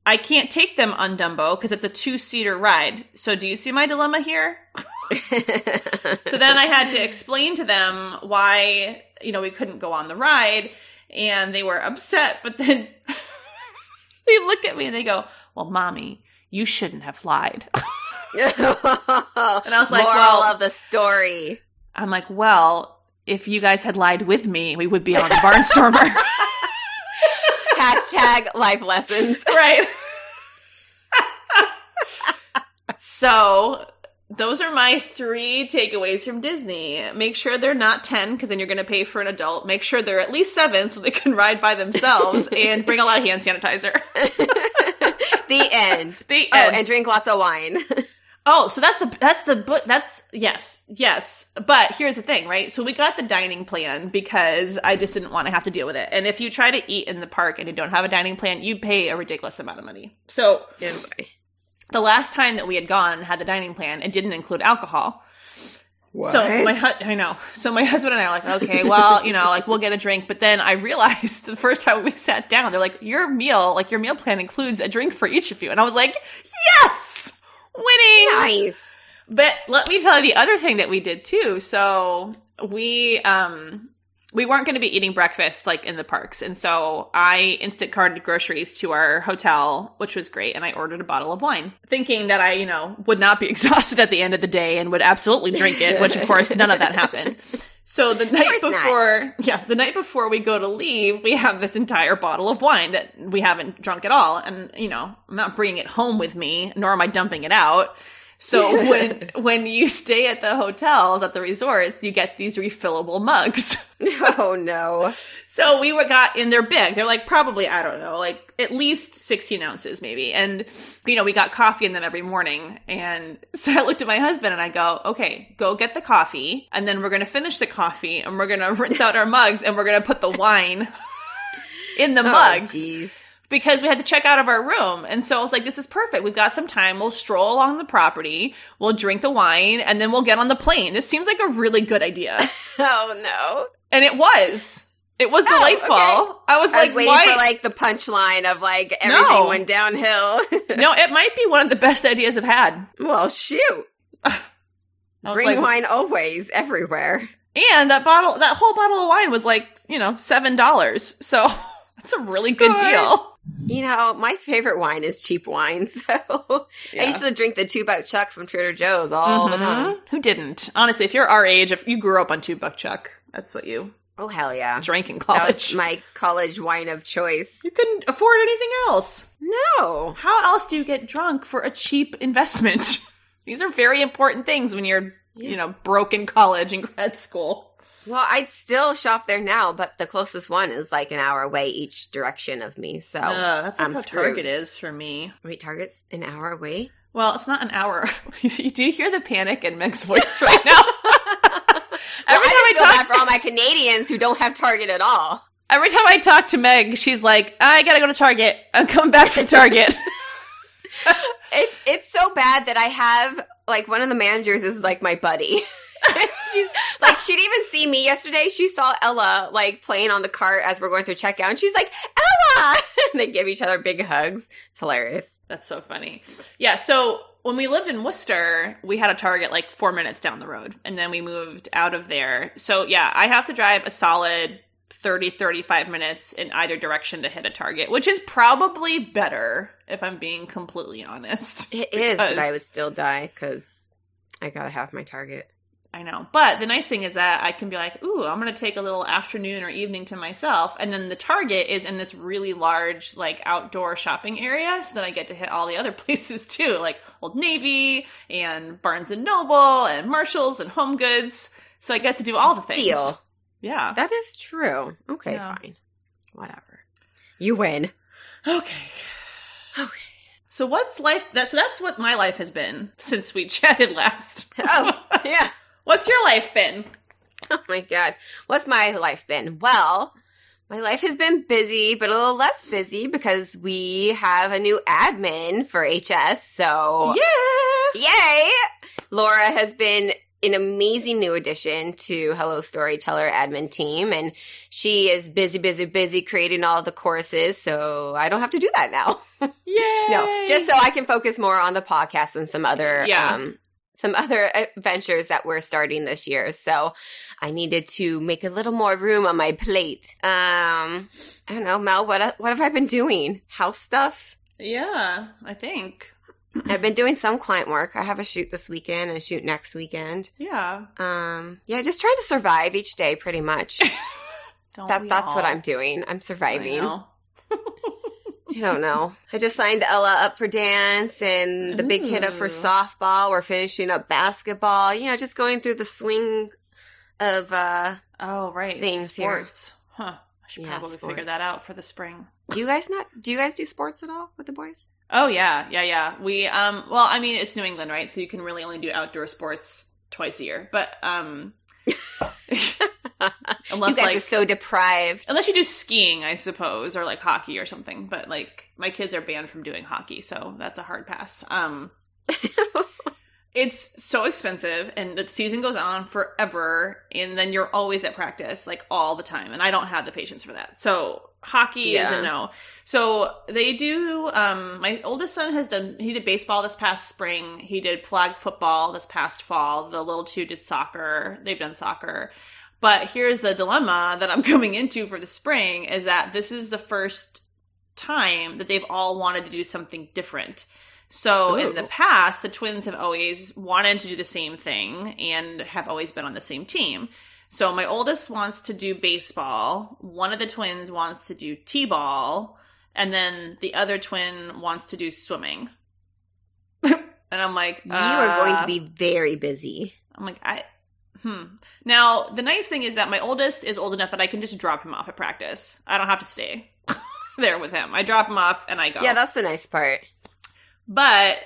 [SPEAKER 1] I can't take them on Dumbo because it's a two seater ride. So, do you see my dilemma here? *laughs* *laughs* so then I had to explain to them why, you know, we couldn't go on the ride and they were upset, but then *laughs* they look at me and they go, "Well, mommy, you shouldn't have lied." *laughs*
[SPEAKER 2] and
[SPEAKER 1] I was like,
[SPEAKER 2] Moral
[SPEAKER 1] well-
[SPEAKER 2] of the story.
[SPEAKER 1] I'm like, "Well, if you guys had lied with me, we would be on the Barnstormer."
[SPEAKER 2] Hashtag life lessons.
[SPEAKER 1] right. so, those are my three takeaways from Disney. Make sure they're not 10 because then you're going to pay for an adult. Make sure they're at least 7 so they can ride by themselves *laughs* and bring a lot of hand sanitizer. *laughs*
[SPEAKER 2] the end.
[SPEAKER 1] The
[SPEAKER 2] Oh, and drink lots of wine. *laughs*
[SPEAKER 1] Oh, so that's the that's the but that's yes, yes. But here's the thing, right? So we got the dining plan because I just didn't want to have to deal with it. And if you try to eat in the park and you don't have a dining plan, you pay a ridiculous amount of money. So the last time that we had gone and had the dining plan, it didn't include alcohol. So my hu- I know. So my husband and I are like, okay, well, you know, like we'll get a drink. But then I realized *laughs* the first time we sat down, they're like, your meal, like your meal plan includes a drink for each of you, and I was like, yes, winning.
[SPEAKER 2] nice.
[SPEAKER 1] But let me tell you the other thing that we did too. So we um we weren't going to be eating breakfast like in the parks, and so I Instacarted groceries to our hotel, which was great, and I ordered a bottle of wine, thinking that I you know would not be *laughs* exhausted at the end of the day and would absolutely drink it, which of course none of that happened. So the night
[SPEAKER 2] course not.
[SPEAKER 1] before, yeah, the night before we go to leave, we have this entire bottle of wine that we haven't drunk at all, and you know I'm not bringing it home with me, nor am I dumping it out. So *laughs* when when you stay at the hotels at the resorts, you get these refillable mugs. *laughs*
[SPEAKER 2] oh no!
[SPEAKER 1] So we were got in they're big. They're like probably I don't know, like at least sixteen ounces maybe. And you know we got coffee in them every morning. And *laughs* so I looked at my husband and I go, okay, go get the coffee, and then we're gonna finish the coffee and we're gonna rinse out our mugs and we're gonna put the wine in the
[SPEAKER 2] Oh,
[SPEAKER 1] mugs
[SPEAKER 2] jeez.
[SPEAKER 1] Because we had to check out of our room. And so I was like, this is perfect. We've got some time. We'll stroll along the property. We'll drink the wine and then we'll get on the plane. This seems like a really good idea. *laughs*
[SPEAKER 2] Oh no!
[SPEAKER 1] And it was. It was
[SPEAKER 2] Oh,
[SPEAKER 1] delightful.
[SPEAKER 2] okay.
[SPEAKER 1] I was
[SPEAKER 2] I
[SPEAKER 1] like,
[SPEAKER 2] was waiting
[SPEAKER 1] why?
[SPEAKER 2] for like the punchline of like everything
[SPEAKER 1] No.
[SPEAKER 2] went downhill. *laughs*
[SPEAKER 1] no, it might be one of the best ideas I've had.
[SPEAKER 2] well, shoot! *sighs*
[SPEAKER 1] I
[SPEAKER 2] Bring
[SPEAKER 1] like,
[SPEAKER 2] wine always, everywhere.
[SPEAKER 1] and that bottle, that whole bottle of wine was like, you know, $7. So *laughs* that's a really good deal.
[SPEAKER 2] You know, my favorite wine is cheap wine. *laughs* So I used to drink the two buck chuck from Trader Joe's all the mm-hmm.
[SPEAKER 1] time. Who didn't? Honestly, if you're our age, if you grew up on two buck chuck, that's what you
[SPEAKER 2] Oh hell yeah!
[SPEAKER 1] drank in college.
[SPEAKER 2] my college wine of choice.
[SPEAKER 1] you couldn't afford anything else.
[SPEAKER 2] No,
[SPEAKER 1] How else do you get drunk for a cheap investment? *laughs* These are very important things when you're, you know, broke in college and grad school.
[SPEAKER 2] Well, I'd still shop there now, but the closest one is like an hour away each direction of me. So
[SPEAKER 1] Uh, that's
[SPEAKER 2] I'm
[SPEAKER 1] how
[SPEAKER 2] screwed.
[SPEAKER 1] Target is for me.
[SPEAKER 2] wait, Target's an hour away.
[SPEAKER 1] Well, it's not an hour. *laughs* Do you hear the panic in Meg's voice right now? *laughs*
[SPEAKER 2] Well,
[SPEAKER 1] every time
[SPEAKER 2] I
[SPEAKER 1] I talk,
[SPEAKER 2] bad for all my Canadians who don't have Target at all.
[SPEAKER 1] every time I talk to Meg, she's like, "I gotta go to Target. I'm coming back from Target." *laughs*
[SPEAKER 2] It, it's so bad that I have like one of the managers is like my buddy. *laughs* She's like she didn't even see me yesterday. She saw Ella like playing on the cart as we're going through checkout, and she's like Ella, *laughs* and they give each other big hugs. It's hilarious.
[SPEAKER 1] That's so funny. Yeah, so when we lived in Worcester, we had a Target like four minutes down the road, and then we moved out of there. So yeah, I have to drive a solid 30, 35 minutes in either direction to hit a Target, which is probably better if I'm being completely honest.
[SPEAKER 2] It is, but I would still die because I gotta have my Target.
[SPEAKER 1] I know. But the nice thing is that I can be like, ooh, I'm going to take a little afternoon or evening to myself. And then the Target is in this really large, like, outdoor shopping area. So then I get to hit all the other *laughs* places too, like Old Navy and Barnes and Noble and Marshalls and Home Goods. So I get to do all the things.
[SPEAKER 2] Deal.
[SPEAKER 1] Yeah.
[SPEAKER 2] That is true. Okay,
[SPEAKER 1] Yeah.
[SPEAKER 2] fine. Whatever. You win.
[SPEAKER 1] Okay. *sighs*
[SPEAKER 2] Okay.
[SPEAKER 1] So what's life? That's, so that's what my life has been since we *laughs* chatted last.
[SPEAKER 2] Oh, yeah.
[SPEAKER 1] What's your life been? *laughs*
[SPEAKER 2] Oh my god. What's my life been? Well, my life has been busy, but a little less busy because we have a new admin for HS. So,
[SPEAKER 1] Yeah.
[SPEAKER 2] yay! Laura has been an amazing new addition to Hello Storyteller admin team, and she is busy, busy, busy creating all the courses. So I don't have to do that now.
[SPEAKER 1] Yay. *laughs*
[SPEAKER 2] No, just so I can focus more on the podcast and some other
[SPEAKER 1] Yeah.
[SPEAKER 2] um some other adventures that we're starting this year. So I needed to make a little more room on my plate. Um I don't know, Mel, what what have I been doing? House stuff?
[SPEAKER 1] Yeah, I think.
[SPEAKER 2] I've been doing some client work. I have a shoot this weekend and a shoot next weekend.
[SPEAKER 1] Yeah.
[SPEAKER 2] Um yeah, just trying to survive each day pretty much. *laughs*
[SPEAKER 1] Don't
[SPEAKER 2] that that's what? I'm doing. I'm
[SPEAKER 1] I
[SPEAKER 2] surviving. *laughs* I don't know. I just signed Ella up for dance and the big kid up for softball. We're finishing up basketball. You know, just going through the swing of uh
[SPEAKER 1] Oh, right.
[SPEAKER 2] Things here.
[SPEAKER 1] sports. Huh. I should
[SPEAKER 2] Yeah,
[SPEAKER 1] probably
[SPEAKER 2] sports.
[SPEAKER 1] figure that out for the spring.
[SPEAKER 2] do you guys not do you guys do sports at all with the boys?
[SPEAKER 1] Oh yeah, yeah, yeah. We um well, I mean it's New England, right? So you can really only do outdoor sports twice a year. But um *laughs* unless
[SPEAKER 2] you guys
[SPEAKER 1] like
[SPEAKER 2] are so deprived.
[SPEAKER 1] unless you do skiing, I suppose, or like hockey or something. But like my kids are banned from doing hockey, so that's a hard pass. Um *laughs* it's so expensive and the season goes on forever and then you're always at practice like all the time and i don't have the patience for that so hockey is a no so they do um my oldest son has done he did baseball this past spring he did flag football this past fall the little two did soccer they've done soccer but here's the dilemma that i'm *laughs* coming into for the spring is that this is the first time that they've all wanted to do something different so in the past, the twins have always wanted to do the same thing and have always been on the same team. So my oldest wants to do baseball, one of the twins wants to do t-ball, and then the other twin wants to do swimming. *laughs* And I'm like,
[SPEAKER 2] You are going
[SPEAKER 1] uh,
[SPEAKER 2] to be very busy.
[SPEAKER 1] I'm like, I, hmm. Now, the nice thing is that my oldest is old enough that I can just drop him off at practice. I don't have to stay *laughs* there with him. I drop him off and I go.
[SPEAKER 2] Yeah, that's the nice part.
[SPEAKER 1] but,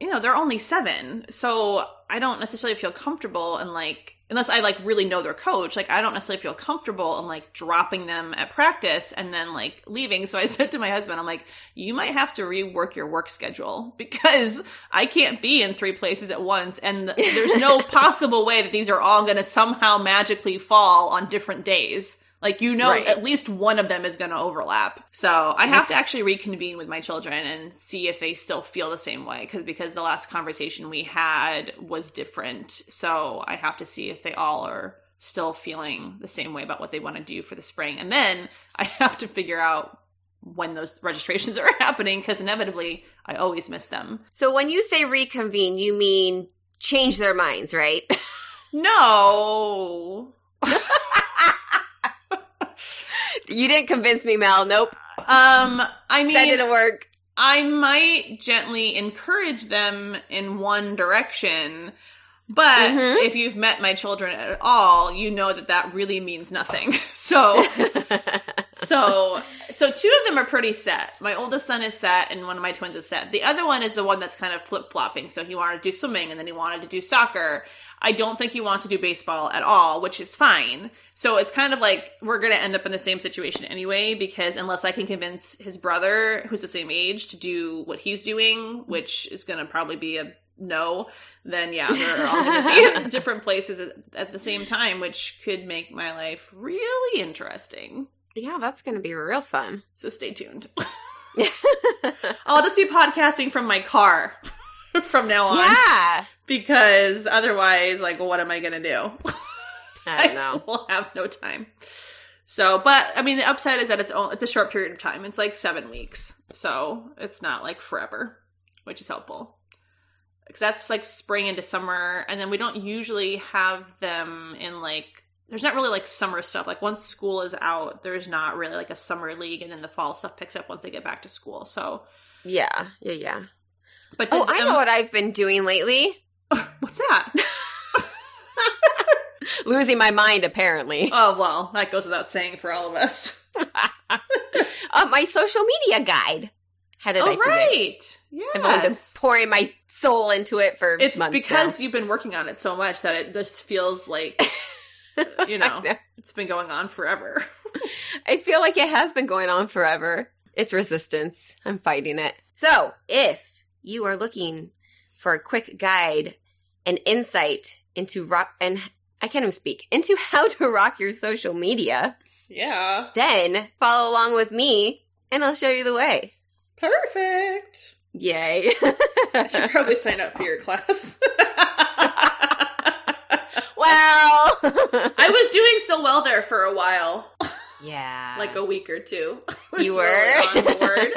[SPEAKER 1] you know, they're only seven. So I don't necessarily feel comfortable and like, unless I like really know their coach, like I don't necessarily feel comfortable in like dropping them at practice and then like leaving. So I *laughs* said to my husband, I'm like, you might have to rework your work schedule *laughs* because I can't be in three places at once. And there's no *laughs* possible way that these are all going to somehow magically fall on different days. Like, you know,
[SPEAKER 2] Right.
[SPEAKER 1] at least one of them is going to overlap. So I have to actually reconvene with my children and see if they still feel the same way. Cause, because the last conversation we had was different. So I have to see if they all are still feeling the same way about what they want to do for the spring. And then I *laughs* have to figure out when those registrations are *laughs* happening because inevitably I always miss them.
[SPEAKER 2] So when you say reconvene, you mean change their minds, right? *laughs*
[SPEAKER 1] No.
[SPEAKER 2] You didn't convince me, Mel. Nope.
[SPEAKER 1] Um, I mean,
[SPEAKER 2] that didn't work.
[SPEAKER 1] I might gently encourage them in one direction, but
[SPEAKER 2] Mhm.
[SPEAKER 1] if you've met my children at all, you know that that really means nothing. *laughs* So, *laughs* so, so two of them are pretty set. My oldest son is set, and one of my twins is set. The other one is the one that's kind of flip flopping. So he wanted to do swimming, and then he wanted to do soccer. I don't think he wants to do baseball at all, which is fine. So it's kind of like we're going to end up in the same situation anyway, because unless I can convince his brother, who's the same age, to do what he's doing, which is going to probably be a no, then yeah, they're all going *laughs* to be in *laughs* different places at, at the same time, which could make my life really interesting.
[SPEAKER 2] yeah, that's going to be real fun. *laughs*
[SPEAKER 1] So stay tuned. I'll just be podcasting from my car from now on
[SPEAKER 2] yeah.
[SPEAKER 1] because otherwise, like, what am I going to do?
[SPEAKER 2] I don't know.
[SPEAKER 1] will have no time. So, but I mean, the upside is that it's only, it's a short period of time. It's like seven weeks, so it's not like forever, which is helpful. Because that's like spring into summer, and then we don't usually have them in like. There's not really like summer stuff. Like once school is out, there's not really like a summer league, and then the fall stuff picks up once they get back to school. So,
[SPEAKER 2] Yeah, yeah, yeah.
[SPEAKER 1] but
[SPEAKER 2] Oh,
[SPEAKER 1] does,
[SPEAKER 2] I know
[SPEAKER 1] um,
[SPEAKER 2] what I've been doing lately. *laughs*
[SPEAKER 1] what's that? *laughs* *laughs*
[SPEAKER 2] Losing my mind, apparently.
[SPEAKER 1] oh well, that goes without saying for all of us.
[SPEAKER 2] Uh, my social media guide. How did I
[SPEAKER 1] oh
[SPEAKER 2] forget?
[SPEAKER 1] right, Yeah.
[SPEAKER 2] I've only been
[SPEAKER 1] yes.
[SPEAKER 2] pouring my soul into it for
[SPEAKER 1] It's because
[SPEAKER 2] now.
[SPEAKER 1] you've been working on it so much that it just feels like *laughs* you know
[SPEAKER 2] know.
[SPEAKER 1] it's been going on forever.
[SPEAKER 2] I feel like it has been going on forever. It's resistance. I'm fighting it. So, if you are looking for a quick guide and insight into rock and I can't even speak into *laughs* how to rock your social media,
[SPEAKER 1] Yeah,
[SPEAKER 2] then follow along with me and I'll show you the way.
[SPEAKER 1] perfect.
[SPEAKER 2] Yay.
[SPEAKER 1] I should probably *laughs* sign up for your class. *laughs*
[SPEAKER 2] well,
[SPEAKER 1] I was doing so well there for a while,
[SPEAKER 2] yeah.
[SPEAKER 1] like a week or two. *laughs*
[SPEAKER 2] You were
[SPEAKER 1] really on board.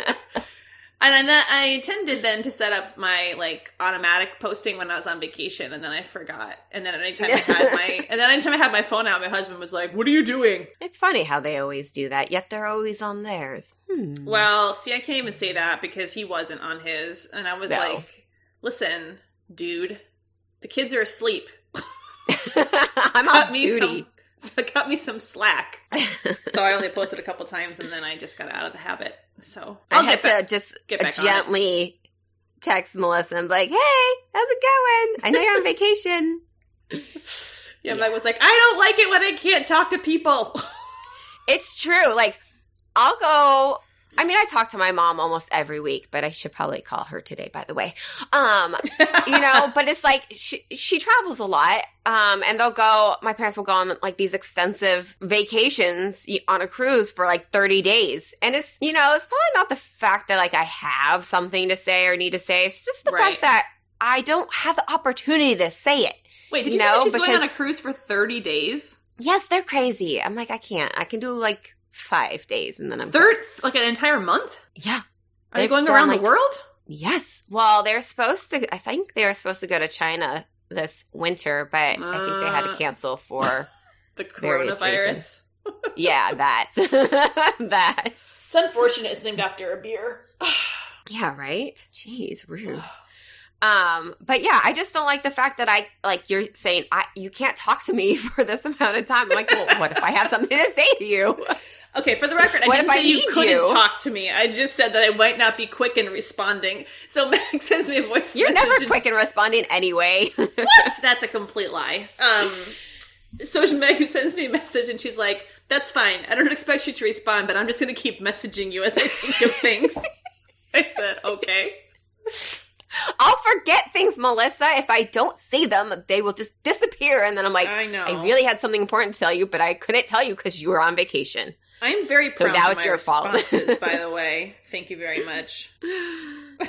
[SPEAKER 1] And then I intended then to set up my like automatic posting when I was on vacation, and then I forgot. And then anytime I had my, *laughs* and then anytime I had my phone out, my husband was like, "What are you doing?"
[SPEAKER 2] It's funny how they always do that, yet they're always on theirs. Hmm.
[SPEAKER 1] Well, see, I can't even say that because he wasn't on his, and I was
[SPEAKER 2] No.
[SPEAKER 1] like, "Listen, dude, the kids are asleep. *laughs*
[SPEAKER 2] I'm
[SPEAKER 1] Cut
[SPEAKER 2] on
[SPEAKER 1] me
[SPEAKER 2] duty.
[SPEAKER 1] some, *laughs* so cut me some slack." *laughs* so I only posted a couple times, and then I just got out of the habit. So
[SPEAKER 2] I
[SPEAKER 1] I'll
[SPEAKER 2] had
[SPEAKER 1] get back.
[SPEAKER 2] to just
[SPEAKER 1] get back
[SPEAKER 2] gently text Melissa and be like, "Hey, how's it going? I know you're on *laughs* vacation."
[SPEAKER 1] Yeah, but I was like, I don't like it when I can't talk to people.
[SPEAKER 2] It's true. Like, I'll go. I mean, I talk to my mom almost every week, but I should probably call her today. By the way, um, you know, *laughs* but it's like she she travels a lot, um, and they'll go. My parents will go on like these extensive vacations on a cruise for like thirty days, and it's you know, it's probably not the fact that like I have something to say or need to say. It's just the
[SPEAKER 1] Right.
[SPEAKER 2] fact that I don't have the opportunity to say it.
[SPEAKER 1] Wait, did you say that she's going on a cruise for thirty days?
[SPEAKER 2] Yes, they're crazy. I'm like, I can't. I can do like five days, and then I'm
[SPEAKER 1] Third, like an entire month?
[SPEAKER 2] Yeah.
[SPEAKER 1] Are
[SPEAKER 2] They've
[SPEAKER 1] going around
[SPEAKER 2] like-
[SPEAKER 1] the world?
[SPEAKER 2] Yes. Well, they're supposed to. I think they were supposed to go to China this winter, but I think they had to
[SPEAKER 1] Uh.
[SPEAKER 2] cancel for. *laughs*
[SPEAKER 1] The *laughs* coronavirus. *laughs*
[SPEAKER 2] yeah, that. that.
[SPEAKER 1] It's unfortunate. It's named after a beer. *sighs*
[SPEAKER 2] Yeah. Right. Jeez, rude. *sighs* Um, but yeah, I just don't like the fact that I like you're saying I you can't talk to me for this amount of time. I'm like, well, what if I have something to say to you?
[SPEAKER 1] Okay, for the record, I
[SPEAKER 2] What
[SPEAKER 1] didn't
[SPEAKER 2] if I
[SPEAKER 1] say you couldn't
[SPEAKER 2] you?
[SPEAKER 1] talk to me. I just said that I might not be quick in responding. So *laughs* Meg sends me a voice
[SPEAKER 2] You're
[SPEAKER 1] message.
[SPEAKER 2] never quick in responding anyway. *laughs*
[SPEAKER 1] What? That's a complete lie. Um, so Meg sends me a message and she's like, "That's fine. I don't expect you to respond, but I'm just going to keep messaging you as I think of things." *laughs* I said, "Okay."
[SPEAKER 2] I'll forget things, Melissa. If I don't say them, they will just disappear. And then I'm like,
[SPEAKER 1] I know.
[SPEAKER 2] I really had something important to tell you, but I couldn't tell you because you were on vacation.
[SPEAKER 1] I'm very
[SPEAKER 2] So
[SPEAKER 1] proud
[SPEAKER 2] now
[SPEAKER 1] of
[SPEAKER 2] it's
[SPEAKER 1] my
[SPEAKER 2] your fault.
[SPEAKER 1] responses, by the *laughs* way. Thank you very much.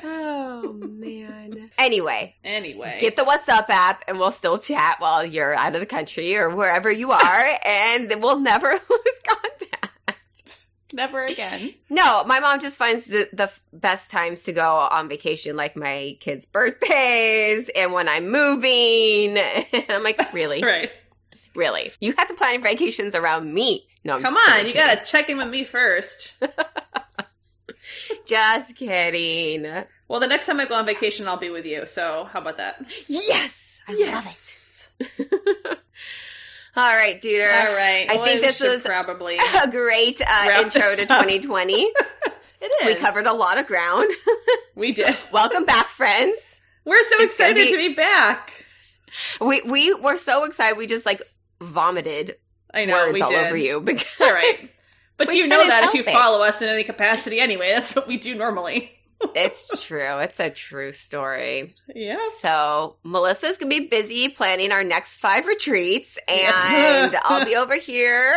[SPEAKER 2] oh, man. *laughs* Anyway,
[SPEAKER 1] Anyway,
[SPEAKER 2] get the WhatsApp app and we'll still chat while you're out of the country or wherever you are. *laughs* and we'll never lose contact.
[SPEAKER 1] never again.
[SPEAKER 2] No, my mom just finds the, the best times to go on vacation, like my kids' birthdays and when I'm moving. And I'm like, really?
[SPEAKER 1] Right.
[SPEAKER 2] Really? You have to plan vacations around me. No, I'm
[SPEAKER 1] Come on,
[SPEAKER 2] kidding.
[SPEAKER 1] you got to check in with me first. *laughs*
[SPEAKER 2] Just kidding.
[SPEAKER 1] Well, the next time I go on vacation, I'll be with you. So, how about that?
[SPEAKER 2] Yes, I love
[SPEAKER 1] yes.
[SPEAKER 2] it. *laughs* All right, Duder.
[SPEAKER 1] All right.
[SPEAKER 2] I
[SPEAKER 1] Well,
[SPEAKER 2] think this was-
[SPEAKER 1] probably. *laughs*
[SPEAKER 2] A great uh, intro to 2020.
[SPEAKER 1] It is.
[SPEAKER 2] we covered a lot of ground.
[SPEAKER 1] We did.
[SPEAKER 2] Welcome back, friends.
[SPEAKER 1] We're so
[SPEAKER 2] It's
[SPEAKER 1] excited
[SPEAKER 2] be-
[SPEAKER 1] to be back.
[SPEAKER 2] We we were so excited. We just like vomited
[SPEAKER 1] I know
[SPEAKER 2] words
[SPEAKER 1] we
[SPEAKER 2] all
[SPEAKER 1] did.
[SPEAKER 2] over you *laughs* because
[SPEAKER 1] It's all right. But you know that if you
[SPEAKER 2] it.
[SPEAKER 1] follow us in any capacity anyway. That's what we do normally. *laughs*
[SPEAKER 2] it's true. It's a true story.
[SPEAKER 1] Yeah.
[SPEAKER 2] So Melissa's gonna be busy planning our next five retreats, and I'll be *laughs* over here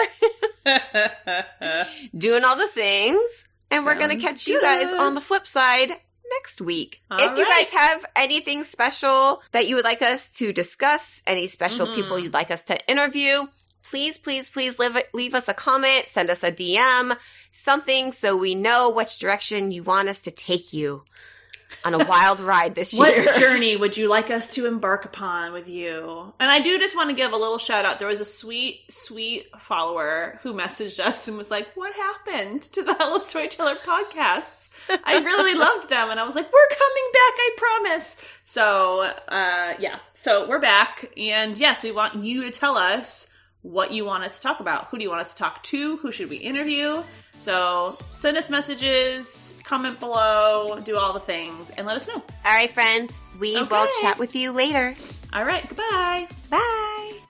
[SPEAKER 2] doing all the things. And we're gonna
[SPEAKER 1] Sounds
[SPEAKER 2] catch you guys on the flip side next week.
[SPEAKER 1] All
[SPEAKER 2] if you
[SPEAKER 1] right.
[SPEAKER 2] guys have anything special that you would like us to discuss, any special
[SPEAKER 1] Mhm.
[SPEAKER 2] people you'd like us to interview, please, please, please leave, leave us a comment, send us a DM, something so we know which direction you want us to take you on a wild *laughs* ride this year.
[SPEAKER 1] What journey would you like us to embark upon with you? And I do just want to give a little shout out. There was a sweet, sweet follower who messaged us and was like, What happened to the Hello Storyteller podcasts? I really loved them. And I was like, We're coming back, I promise. So, uh, yeah. So we're back. And yes, we want you to tell us what you want us to talk about. Who do you want us to talk to? Who should we interview? So send us messages, comment below, do all the things, and let us know.
[SPEAKER 2] All right, friends, we will chat with you later.
[SPEAKER 1] All right, goodbye.
[SPEAKER 2] Bye.